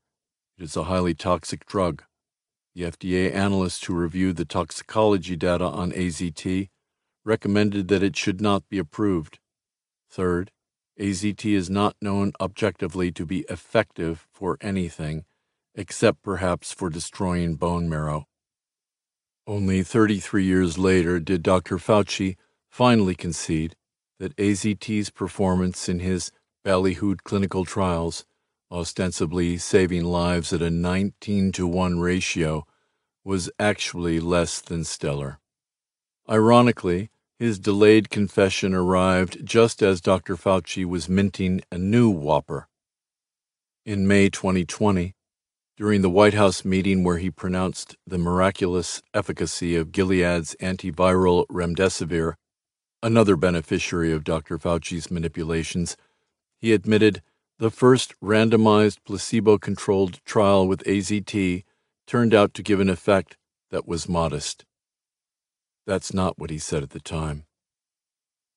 It is a highly toxic drug. The FDA analyst who reviewed the toxicology data on AZT recommended that it should not be approved. Third, AZT is not known objectively to be effective for anything except perhaps for destroying bone marrow. Only 33 years later did Dr. Fauci finally concede that AZT's performance in his ballyhooed clinical trials, ostensibly saving lives at a 19 to 1 ratio, was actually less than stellar. Ironically, his delayed confession arrived just as Dr. Fauci was minting a new whopper. In May 2020, during the White House meeting where he pronounced the miraculous efficacy of Gilead's antiviral remdesivir, another beneficiary of Dr. Fauci's manipulations, he admitted the first randomized placebo controlled trial with AZT turned out to give an effect that was modest. That's not what he said at the time.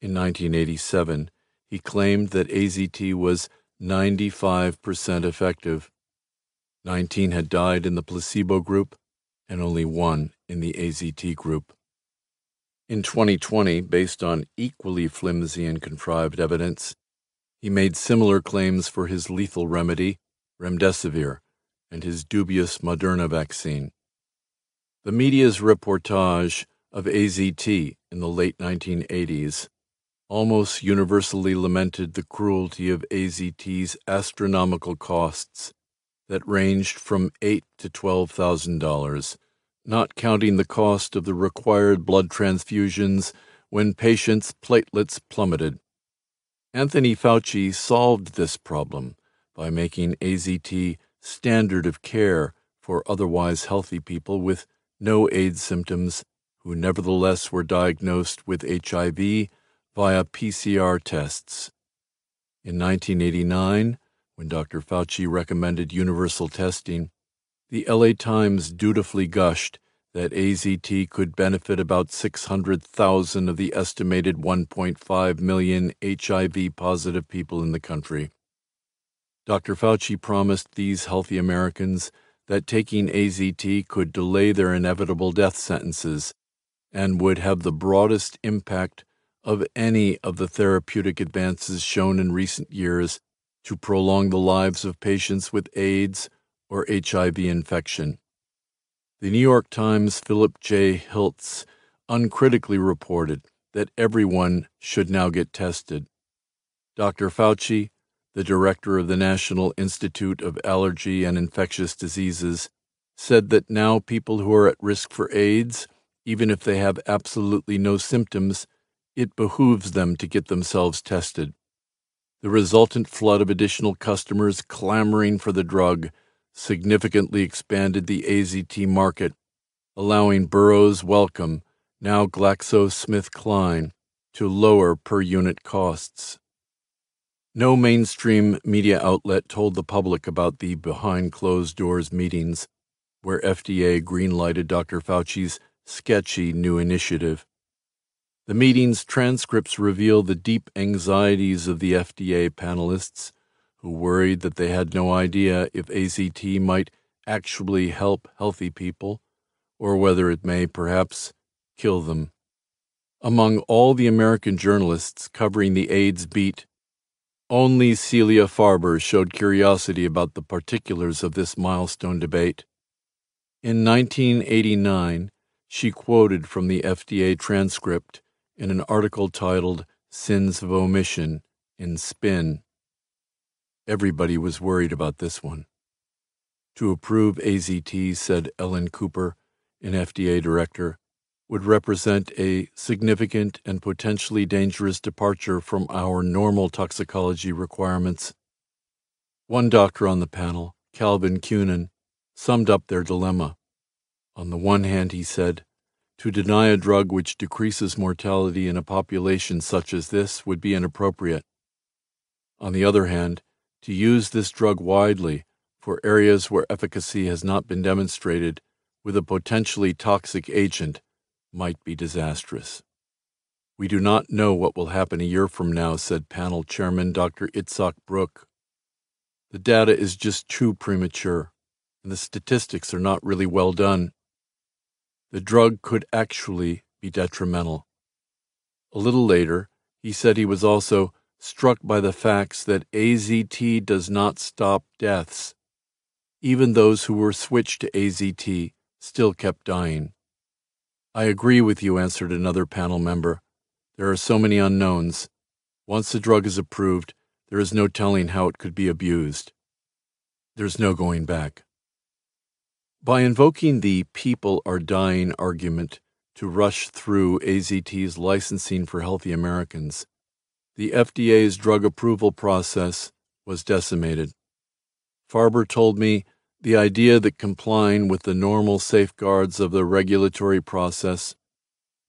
In 1987, he claimed that AZT was 95% effective. 19 had died in the placebo group and only one in the AZT group. In 2020, based on equally flimsy and contrived evidence, he made similar claims for his lethal remedy, remdesivir, and his dubious Moderna vaccine. The media's reportage of AZT in the late 1980s almost universally lamented the cruelty of AZT's astronomical costs that ranged from eight to twelve thousand dollars, not counting the cost of the required blood transfusions when patients' platelets plummeted. Anthony Fauci solved this problem by making AZT standard of care for otherwise healthy people with no AIDS symptoms who nevertheless were diagnosed with HIV via PCR tests. In 1989, when Dr. Fauci recommended universal testing, the LA Times dutifully gushed that AZT could benefit about 600,000 of the estimated 1.5 million HIV positive people in the country. Dr. Fauci promised these healthy Americans that taking AZT could delay their inevitable death sentences and would have the broadest impact of any of the therapeutic advances shown in recent years to prolong the lives of patients with AIDS or HIV infection. The New York Times' Philip J. Hilts uncritically reported that everyone should now get tested. Dr. Fauci, the director of the National Institute of Allergy and Infectious Diseases, said that now people who are at risk for AIDS, even if they have absolutely no symptoms, it behooves them to get themselves tested. The resultant flood of additional customers clamoring for the drug significantly expanded the AZT market, allowing Burroughs Wellcome, now GlaxoSmithKline, to lower per unit costs. No mainstream media outlet told the public about the behind closed doors meetings where FDA greenlighted Dr. Fauci's sketchy new initiative. The meeting's transcripts reveal the deep anxieties of the FDA panelists who worried that they had no idea if AZT might actually help healthy people or whether it may perhaps kill them. Among all the American journalists covering the AIDS beat, only Celia Farber showed curiosity about the particulars of this milestone debate. In 1989, she quoted from the FDA transcript in an article titled Sins of Omission in Spin. Everybody was worried about this one. To approve AZT, said Ellen Cooper, an FDA director, would represent a significant and potentially dangerous departure from our normal toxicology requirements. One doctor on the panel, Calvin Kunin, summed up their dilemma. On the one hand, he said, to deny a drug which decreases mortality in a population such as this would be inappropriate. On the other hand, to use this drug widely for areas where efficacy has not been demonstrated with a potentially toxic agent might be disastrous. We do not know what will happen a year from now, said panel chairman Dr. Itzhak Brook. The data is just too premature, and the statistics are not really well done. The drug could actually be detrimental. A little later, he said he was also struck by the facts that AZT does not stop deaths. Even those who were switched to AZT still kept dying. I agree with you, answered another panel member. There are so many unknowns. Once the drug is approved, there is no telling how it could be abused. There's no going back. By invoking the people are dying argument to rush through AZT's licensing for healthy Americans, the FDA's drug approval process was decimated. Farber told me the idea that complying with the normal safeguards of the regulatory process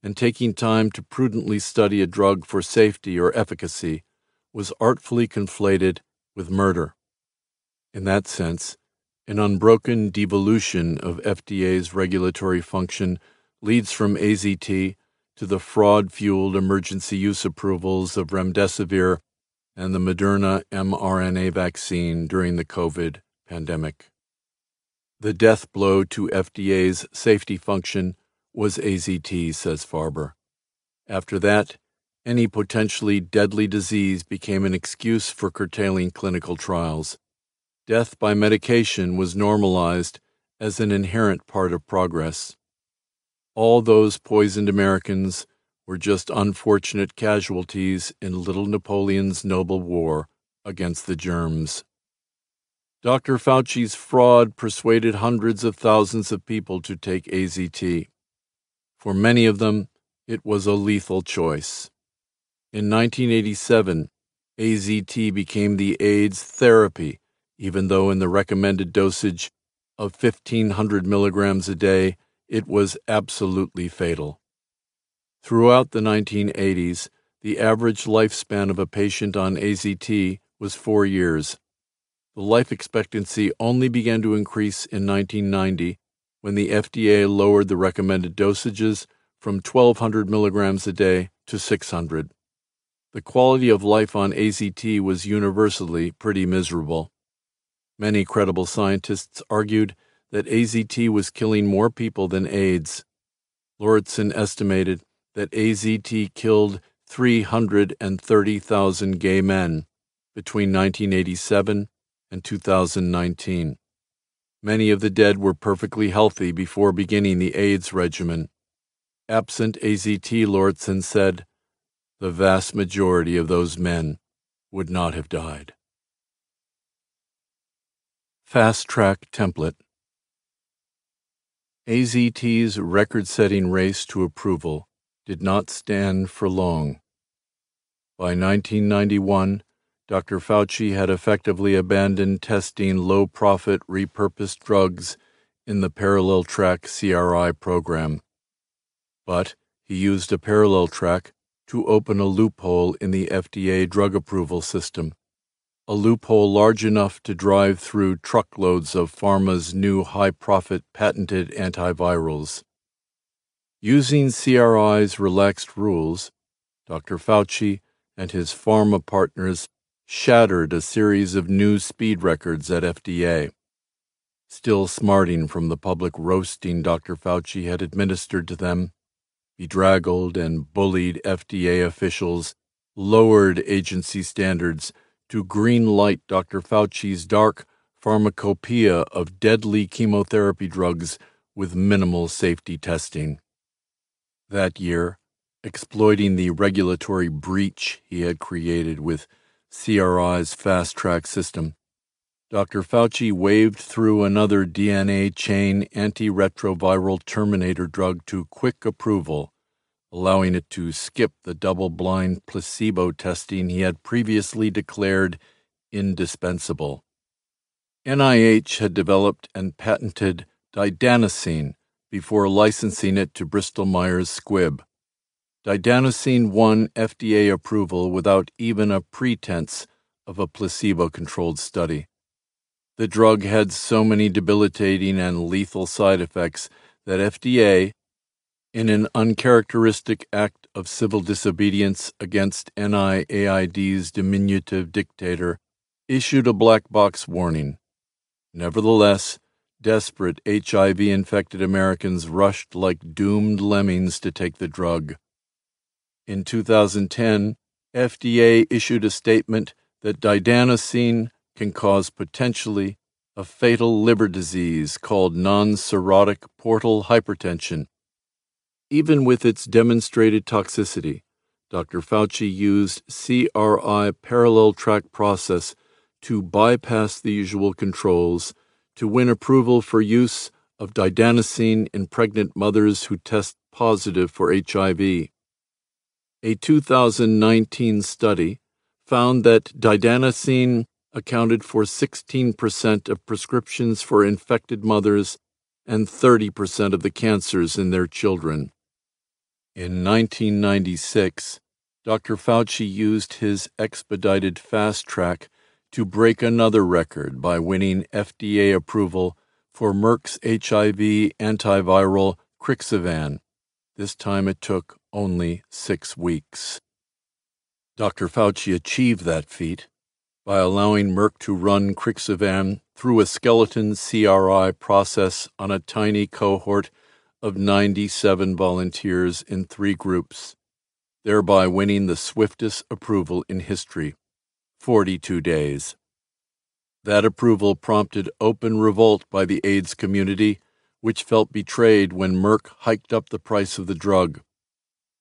and taking time to prudently study a drug for safety or efficacy was artfully conflated with murder. In that sense, an unbroken devolution of FDA's regulatory function leads from AZT to the fraud fueled emergency use approvals of remdesivir and the Moderna mRNA vaccine during the COVID pandemic. The death blow to FDA's safety function was AZT, says Farber. After that, any potentially deadly disease became an excuse for curtailing clinical trials. Death by medication was normalized as an inherent part of progress. All those poisoned Americans were just unfortunate casualties in little Napoleon's noble war against the germs. Dr. Fauci's fraud persuaded hundreds of thousands of people to take AZT. For many of them, it was a lethal choice. In 1987, AZT became the AIDS therapy, even though in the recommended dosage of 1500 milligrams a day, it was absolutely fatal. Throughout the 1980s, the average lifespan of a patient on AZT was four years. The life expectancy only began to increase in 1990 when the FDA lowered the recommended dosages from 1200 milligrams a day to 600. The quality of life on AZT was universally pretty miserable. Many credible scientists argued that AZT was killing more people than AIDS. Lauritsen estimated that AZT killed 330,000 gay men between 1987 and 2019. Many of the dead were perfectly healthy before beginning the AIDS regimen. Absent AZT, Lauritsen said, the vast majority of those men would not have died. Fast Track Template AZT's record setting race to approval did not stand for long. By 1991, Dr. Fauci had effectively abandoned testing low profit repurposed drugs in the parallel track CRI program. But he used a parallel track to open a loophole in the FDA drug approval system, a loophole large enough to drive through truckloads of pharma's new high profit patented antivirals. Using CRI's relaxed rules, Dr. Fauci and his pharma partners shattered a series of new speed records at FDA. Still smarting from the public roasting Dr. Fauci had administered to them, bedraggled and bullied FDA officials lowered agency standards to green light Dr. Fauci's dark pharmacopoeia of deadly chemotherapy drugs with minimal safety testing that year, exploiting the regulatory breach he had created with CRI's fast track system. Dr. Fauci waved through another DNA chain antiretroviral terminator drug to quick approval, allowing it to skip the double blind placebo testing he had previously declared indispensable. NIH had developed and patented didanosine, before licensing it to Bristol Myers Squibb. Didanosine won FDA approval without even a pretense of a placebo controlled study. The drug had so many debilitating and lethal side effects that FDA, in an uncharacteristic act of civil disobedience against NIAID's diminutive dictator, issued a black box warning. Nevertheless, Desperate HIV infected Americans rushed like doomed lemmings to take the drug. In 2010, FDA issued a statement that didanosine can cause potentially a fatal liver disease called non portal hypertension. Even with its demonstrated toxicity, Dr. Fauci used CRI parallel track process to bypass the usual controls to win approval for use of didanosine in pregnant mothers who test positive for HIV. A 2019 study found that didanosine accounted for 16% of prescriptions for infected mothers and 30% of the cancers in their children. In 1996, Dr. Fauci used his expedited fast track to break another record by winning FDA approval for Merck's HIV antiviral Crixivan. This time it took only six weeks. Dr. Fauci achieved that feat by allowing Merck to run Crixivan through a skeleton CRI process on a tiny cohort of 97 volunteers in three groups, thereby winning the swiftest approval in history 42 days. That approval prompted open revolt by the AIDS community, which felt betrayed when Merck hiked up the price of the drug.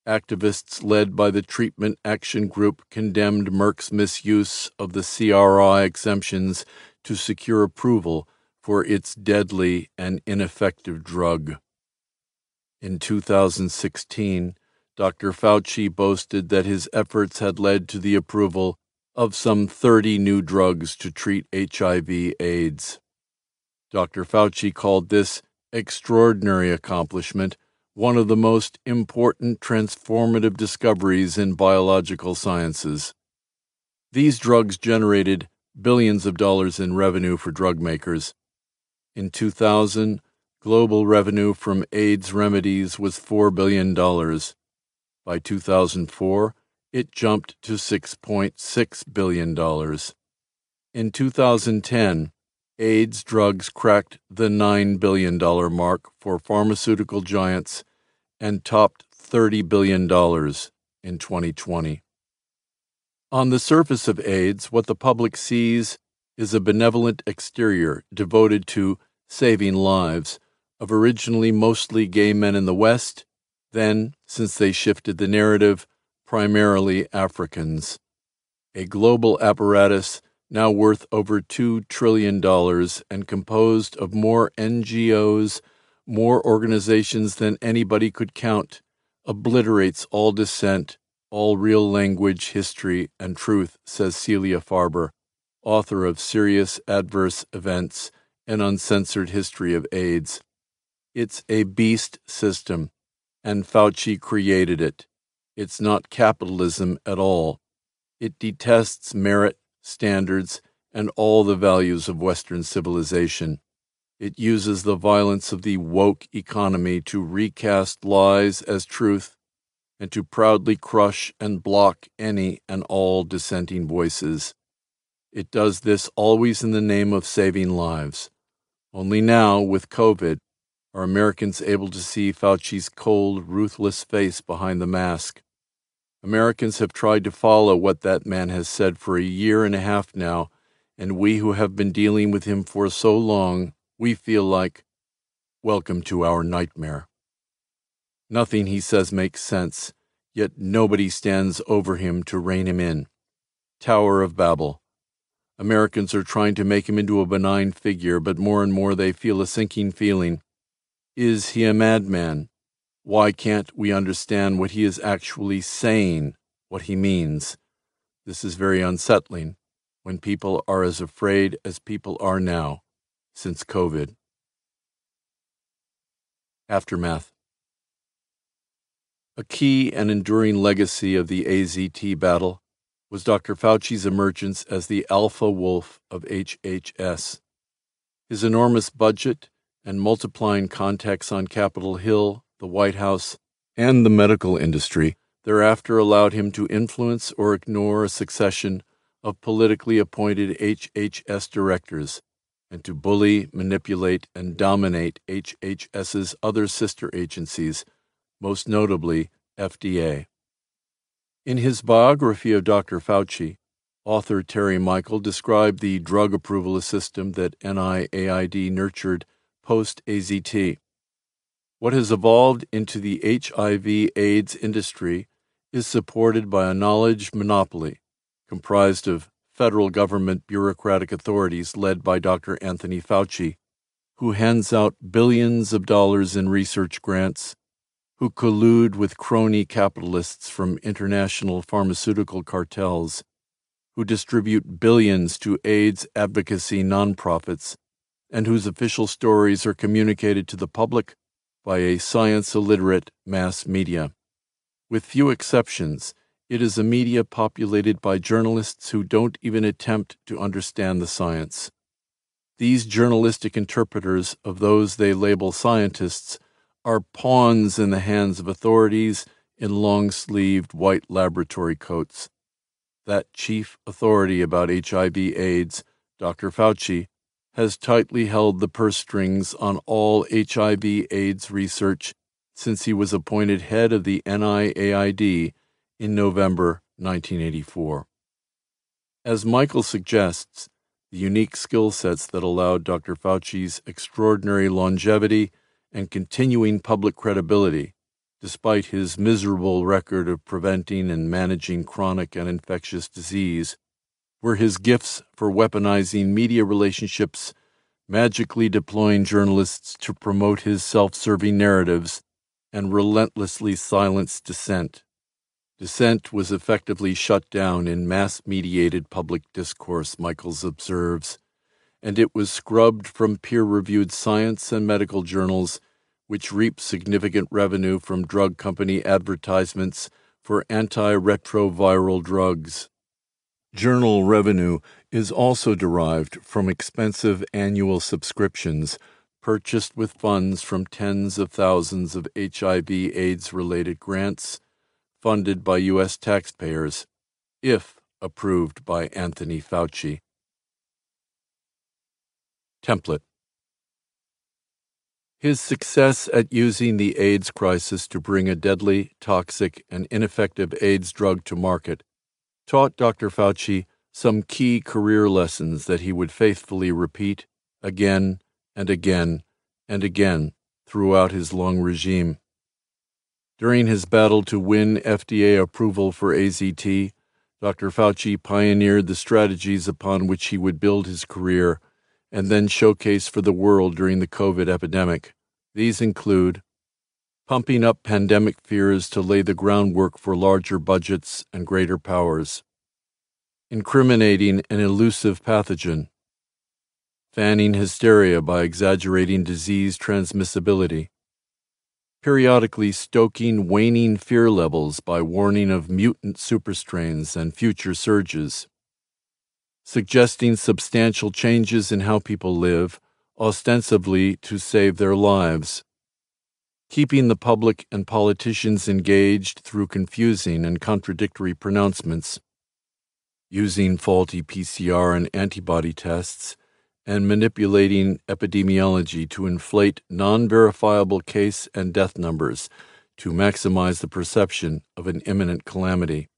Activists led by the Treatment Action Group condemned Merck's misuse of the CRI exemptions to secure approval for its deadly and ineffective drug. In 2016, Dr. Fauci boasted that his efforts had led to the approval of some 30 new drugs to treat HIV/AIDS. Dr. Fauci called this extraordinary accomplishment one of the most important transformative discoveries in biological sciences. These drugs generated billions of dollars in revenue for drug makers. In 2000, global revenue from AIDS remedies was $4 billion. By 2004, it jumped to $6.6 billion. In 2010, AIDS drugs cracked the $9 billion mark for pharmaceutical giants and topped $30 billion in 2020. On the surface of AIDS, what the public sees is a benevolent exterior devoted to saving lives of originally mostly gay men in the West, then, since they shifted the narrative, primarily Africans. A global apparatus now worth over $2 trillion and composed of more NGOs, more organizations than anybody could count, obliterates all dissent, all real language, history, and truth, says Celia Farber, author of Serious Adverse Events An Uncensored History of AIDS. It's a beast system, and Fauci created it. It's not capitalism at all. It detests merit, standards, and all the values of Western civilization. It uses the violence of the woke economy to recast lies as truth and to proudly crush and block any and all dissenting voices. It does this always in the name of saving lives. Only now, with COVID, are Americans able to see Fauci's cold, ruthless face behind the mask? Americans have tried to follow what that man has said for a year and a half now, and we who have been dealing with him for so long, we feel like, welcome to our nightmare. Nothing he says makes sense, yet nobody stands over him to rein him in. Tower of Babel. Americans are trying to make him into a benign figure, but more and more they feel a sinking feeling is he a madman? Why can't we understand what he is actually saying, what he means? This is very unsettling when people are as afraid as people are now since COVID. Aftermath A key and enduring legacy of the AZT battle was Dr. Fauci's emergence as the alpha wolf of HHS. His enormous budget and multiplying contacts on Capitol Hill, the White House, and the medical industry thereafter allowed him to influence or ignore a succession of politically appointed HHS directors and to bully, manipulate, and dominate HHS's other sister agencies, most notably FDA. In his biography of Dr. Fauci, author Terry Michael described the drug approval system that NIAID nurtured post AZT. What has evolved into the HIV AIDS industry is supported by a knowledge monopoly comprised of federal government bureaucratic authorities led by Dr. Anthony Fauci, who hands out billions of dollars in research grants, who collude with crony capitalists from international pharmaceutical cartels, who distribute billions to AIDS advocacy nonprofits and whose official stories are communicated to the public by a science illiterate mass media. With few exceptions, it is a media populated by journalists who don't even attempt to understand the science. These journalistic interpreters of those they label scientists are pawns in the hands of authorities in long sleeved white laboratory coats. That chief authority about HIV AIDS, Dr. Fauci, has tightly held the purse strings on all HIV AIDS research since he was appointed head of the NIAID in November 1984. As Michael suggests, the unique skill sets that allowed Dr. Fauci's extraordinary longevity and continuing public credibility, despite his miserable record of preventing and managing chronic and infectious disease, were his gifts for weaponizing media relationships, magically deploying journalists to promote his self serving narratives, and relentlessly silence dissent. Dissent was effectively shut down in mass mediated public discourse, Michaels observes, and it was scrubbed from peer reviewed science and medical journals, which reap significant revenue from drug company advertisements for antiretroviral drugs. Journal revenue is also derived from expensive annual subscriptions purchased with funds from tens of thousands of HIV AIDS related grants funded by U.S. taxpayers, if approved by Anthony Fauci. Template His success at using the AIDS crisis to bring a deadly, toxic, and ineffective AIDS drug to market taught Dr. Fauci some key career lessons that he would faithfully repeat again and again and again throughout his long regime. During his battle to win FDA approval for AZT, Dr. Fauci pioneered the strategies upon which he would build his career and then showcase for the world during the COVID epidemic. These include pumping up pandemic fears to lay the groundwork for larger budgets and greater powers, incriminating an elusive pathogen, fanning hysteria by exaggerating disease transmissibility, periodically stoking waning fear levels by warning of mutant superstrains and future surges, suggesting substantial changes in how people live, ostensibly to save their lives, keeping the public and politicians engaged through confusing and contradictory pronouncements, using faulty PCR and antibody tests and manipulating epidemiology to inflate non verifiable case and death numbers to maximize the perception of an imminent calamity.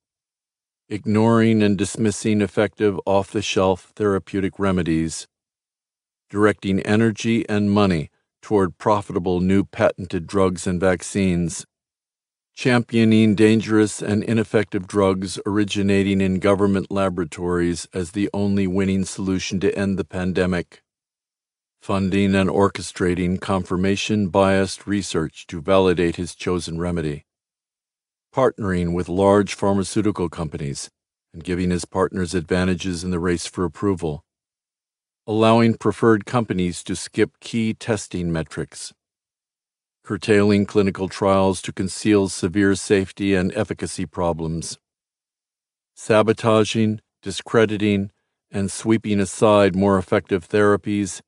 Ignoring and dismissing effective off the shelf therapeutic remedies. Directing energy and money toward profitable new patented drugs and vaccines championing dangerous and ineffective drugs originating in government laboratories as the only winning solution to end the pandemic, funding and orchestrating confirmation biased research to validate his chosen remedy, partnering with large pharmaceutical companies and giving his partners advantages in the race for approval, allowing preferred companies to skip key testing metrics curtailing clinical trials to conceal severe safety and efficacy problems, sabotaging, discrediting, and sweeping aside more effective therapies,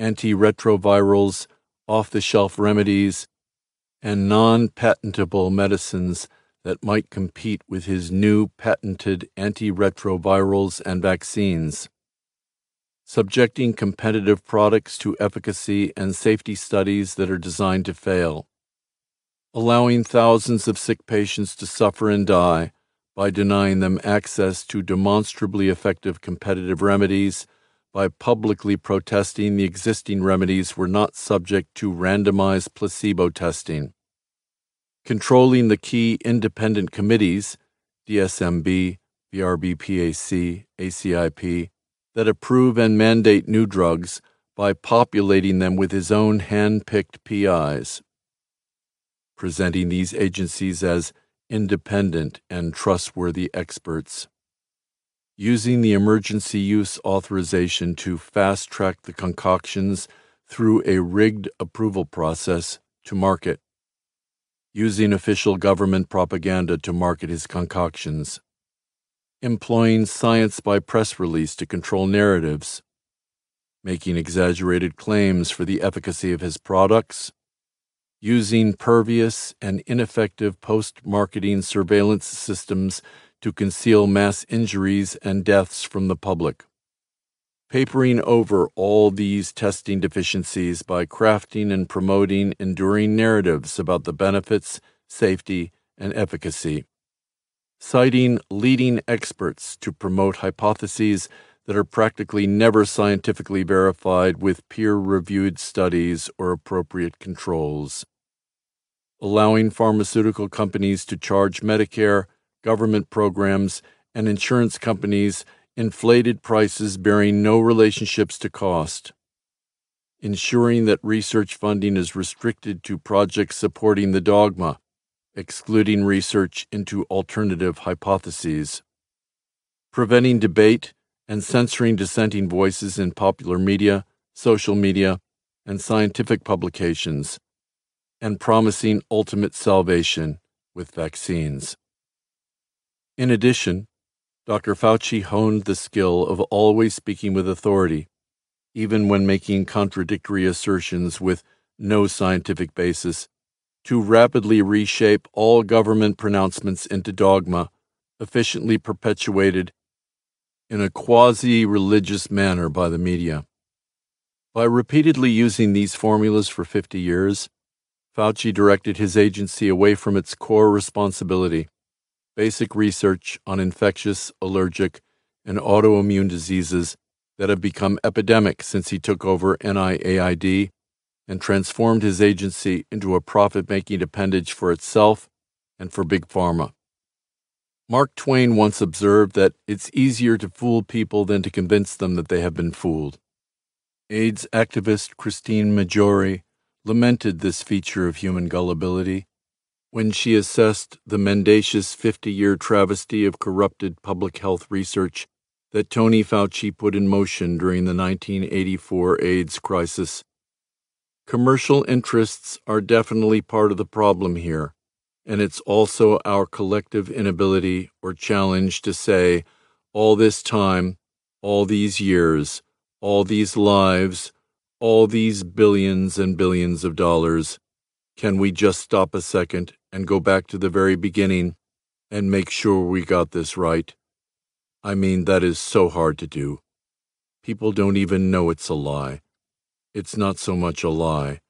antiretrovirals, off the shelf remedies, and non patentable medicines that might compete with his new patented antiretrovirals and vaccines subjecting competitive products to efficacy and safety studies that are designed to fail, allowing thousands of sick patients to suffer and die by denying them access to demonstrably effective competitive remedies by publicly protesting the existing remedies were not subject to randomized placebo testing, controlling the key independent committees, DSMB, VRBPAC, ACIP, that approve and mandate new drugs by populating them with his own hand picked PIs, presenting these agencies as independent and trustworthy experts, using the emergency use authorization to fast track the concoctions through a rigged approval process to market, using official government propaganda to market his concoctions employing science by press release to control narratives, making exaggerated claims for the efficacy of his products, using pervious and ineffective post marketing surveillance systems to conceal mass injuries and deaths from the public. Papering over all these testing deficiencies by crafting and promoting enduring narratives about the benefits, safety, and efficacy. Citing leading experts to promote hypotheses that are practically never scientifically verified with peer reviewed studies or appropriate controls. Allowing pharmaceutical companies to charge Medicare government programs, and insurance companies inflated prices bearing no relationships to cost. Ensuring that research funding is restricted to projects supporting the dogma, excluding research into alternative hypotheses. Preventing debate and censoring dissenting voices in popular media, social media, and scientific publications, and promising ultimate salvation with vaccines. In addition, Dr. Fauci honed the skill of always speaking with authority, even when making contradictory assertions with no scientific basis, to rapidly reshape all government pronouncements into dogma, efficiently perpetuated in a quasi religious manner by the media. By repeatedly using these formulas for 50 years, Fauci directed his agency away from its core responsibility basic research on infectious, allergic, and autoimmune diseases that have become epidemic since he took over NIAID and transformed his agency into a profit making appendage for itself and for Big Pharma. Mark Twain once observed that it's easier to fool people than to convince them that they have been fooled. AIDS activist Christine Maggiore lamented this feature of human gullibility when she assessed the mendacious 50 year travesty of corrupted public health research that Tony Fauci put in motion during the 1984 AIDS crisis. Commercial interests are definitely part of the problem here, and it's also our collective inability or challenge to say, all this time, all these years, all these lives, all these billions and billions of dollars, can we just stop a second and go back to the very beginning and make sure we got this right? I mean, that is so hard to do. People don't even know it's a lie. It's not so much a lie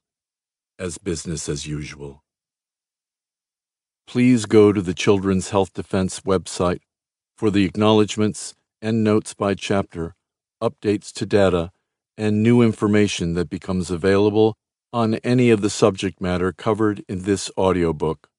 as business as usual. Please go to the Children's Health Defense website for the acknowledgments and notes by chapter, updates to data, and new information that becomes available on any of the subject matter covered in this audiobook.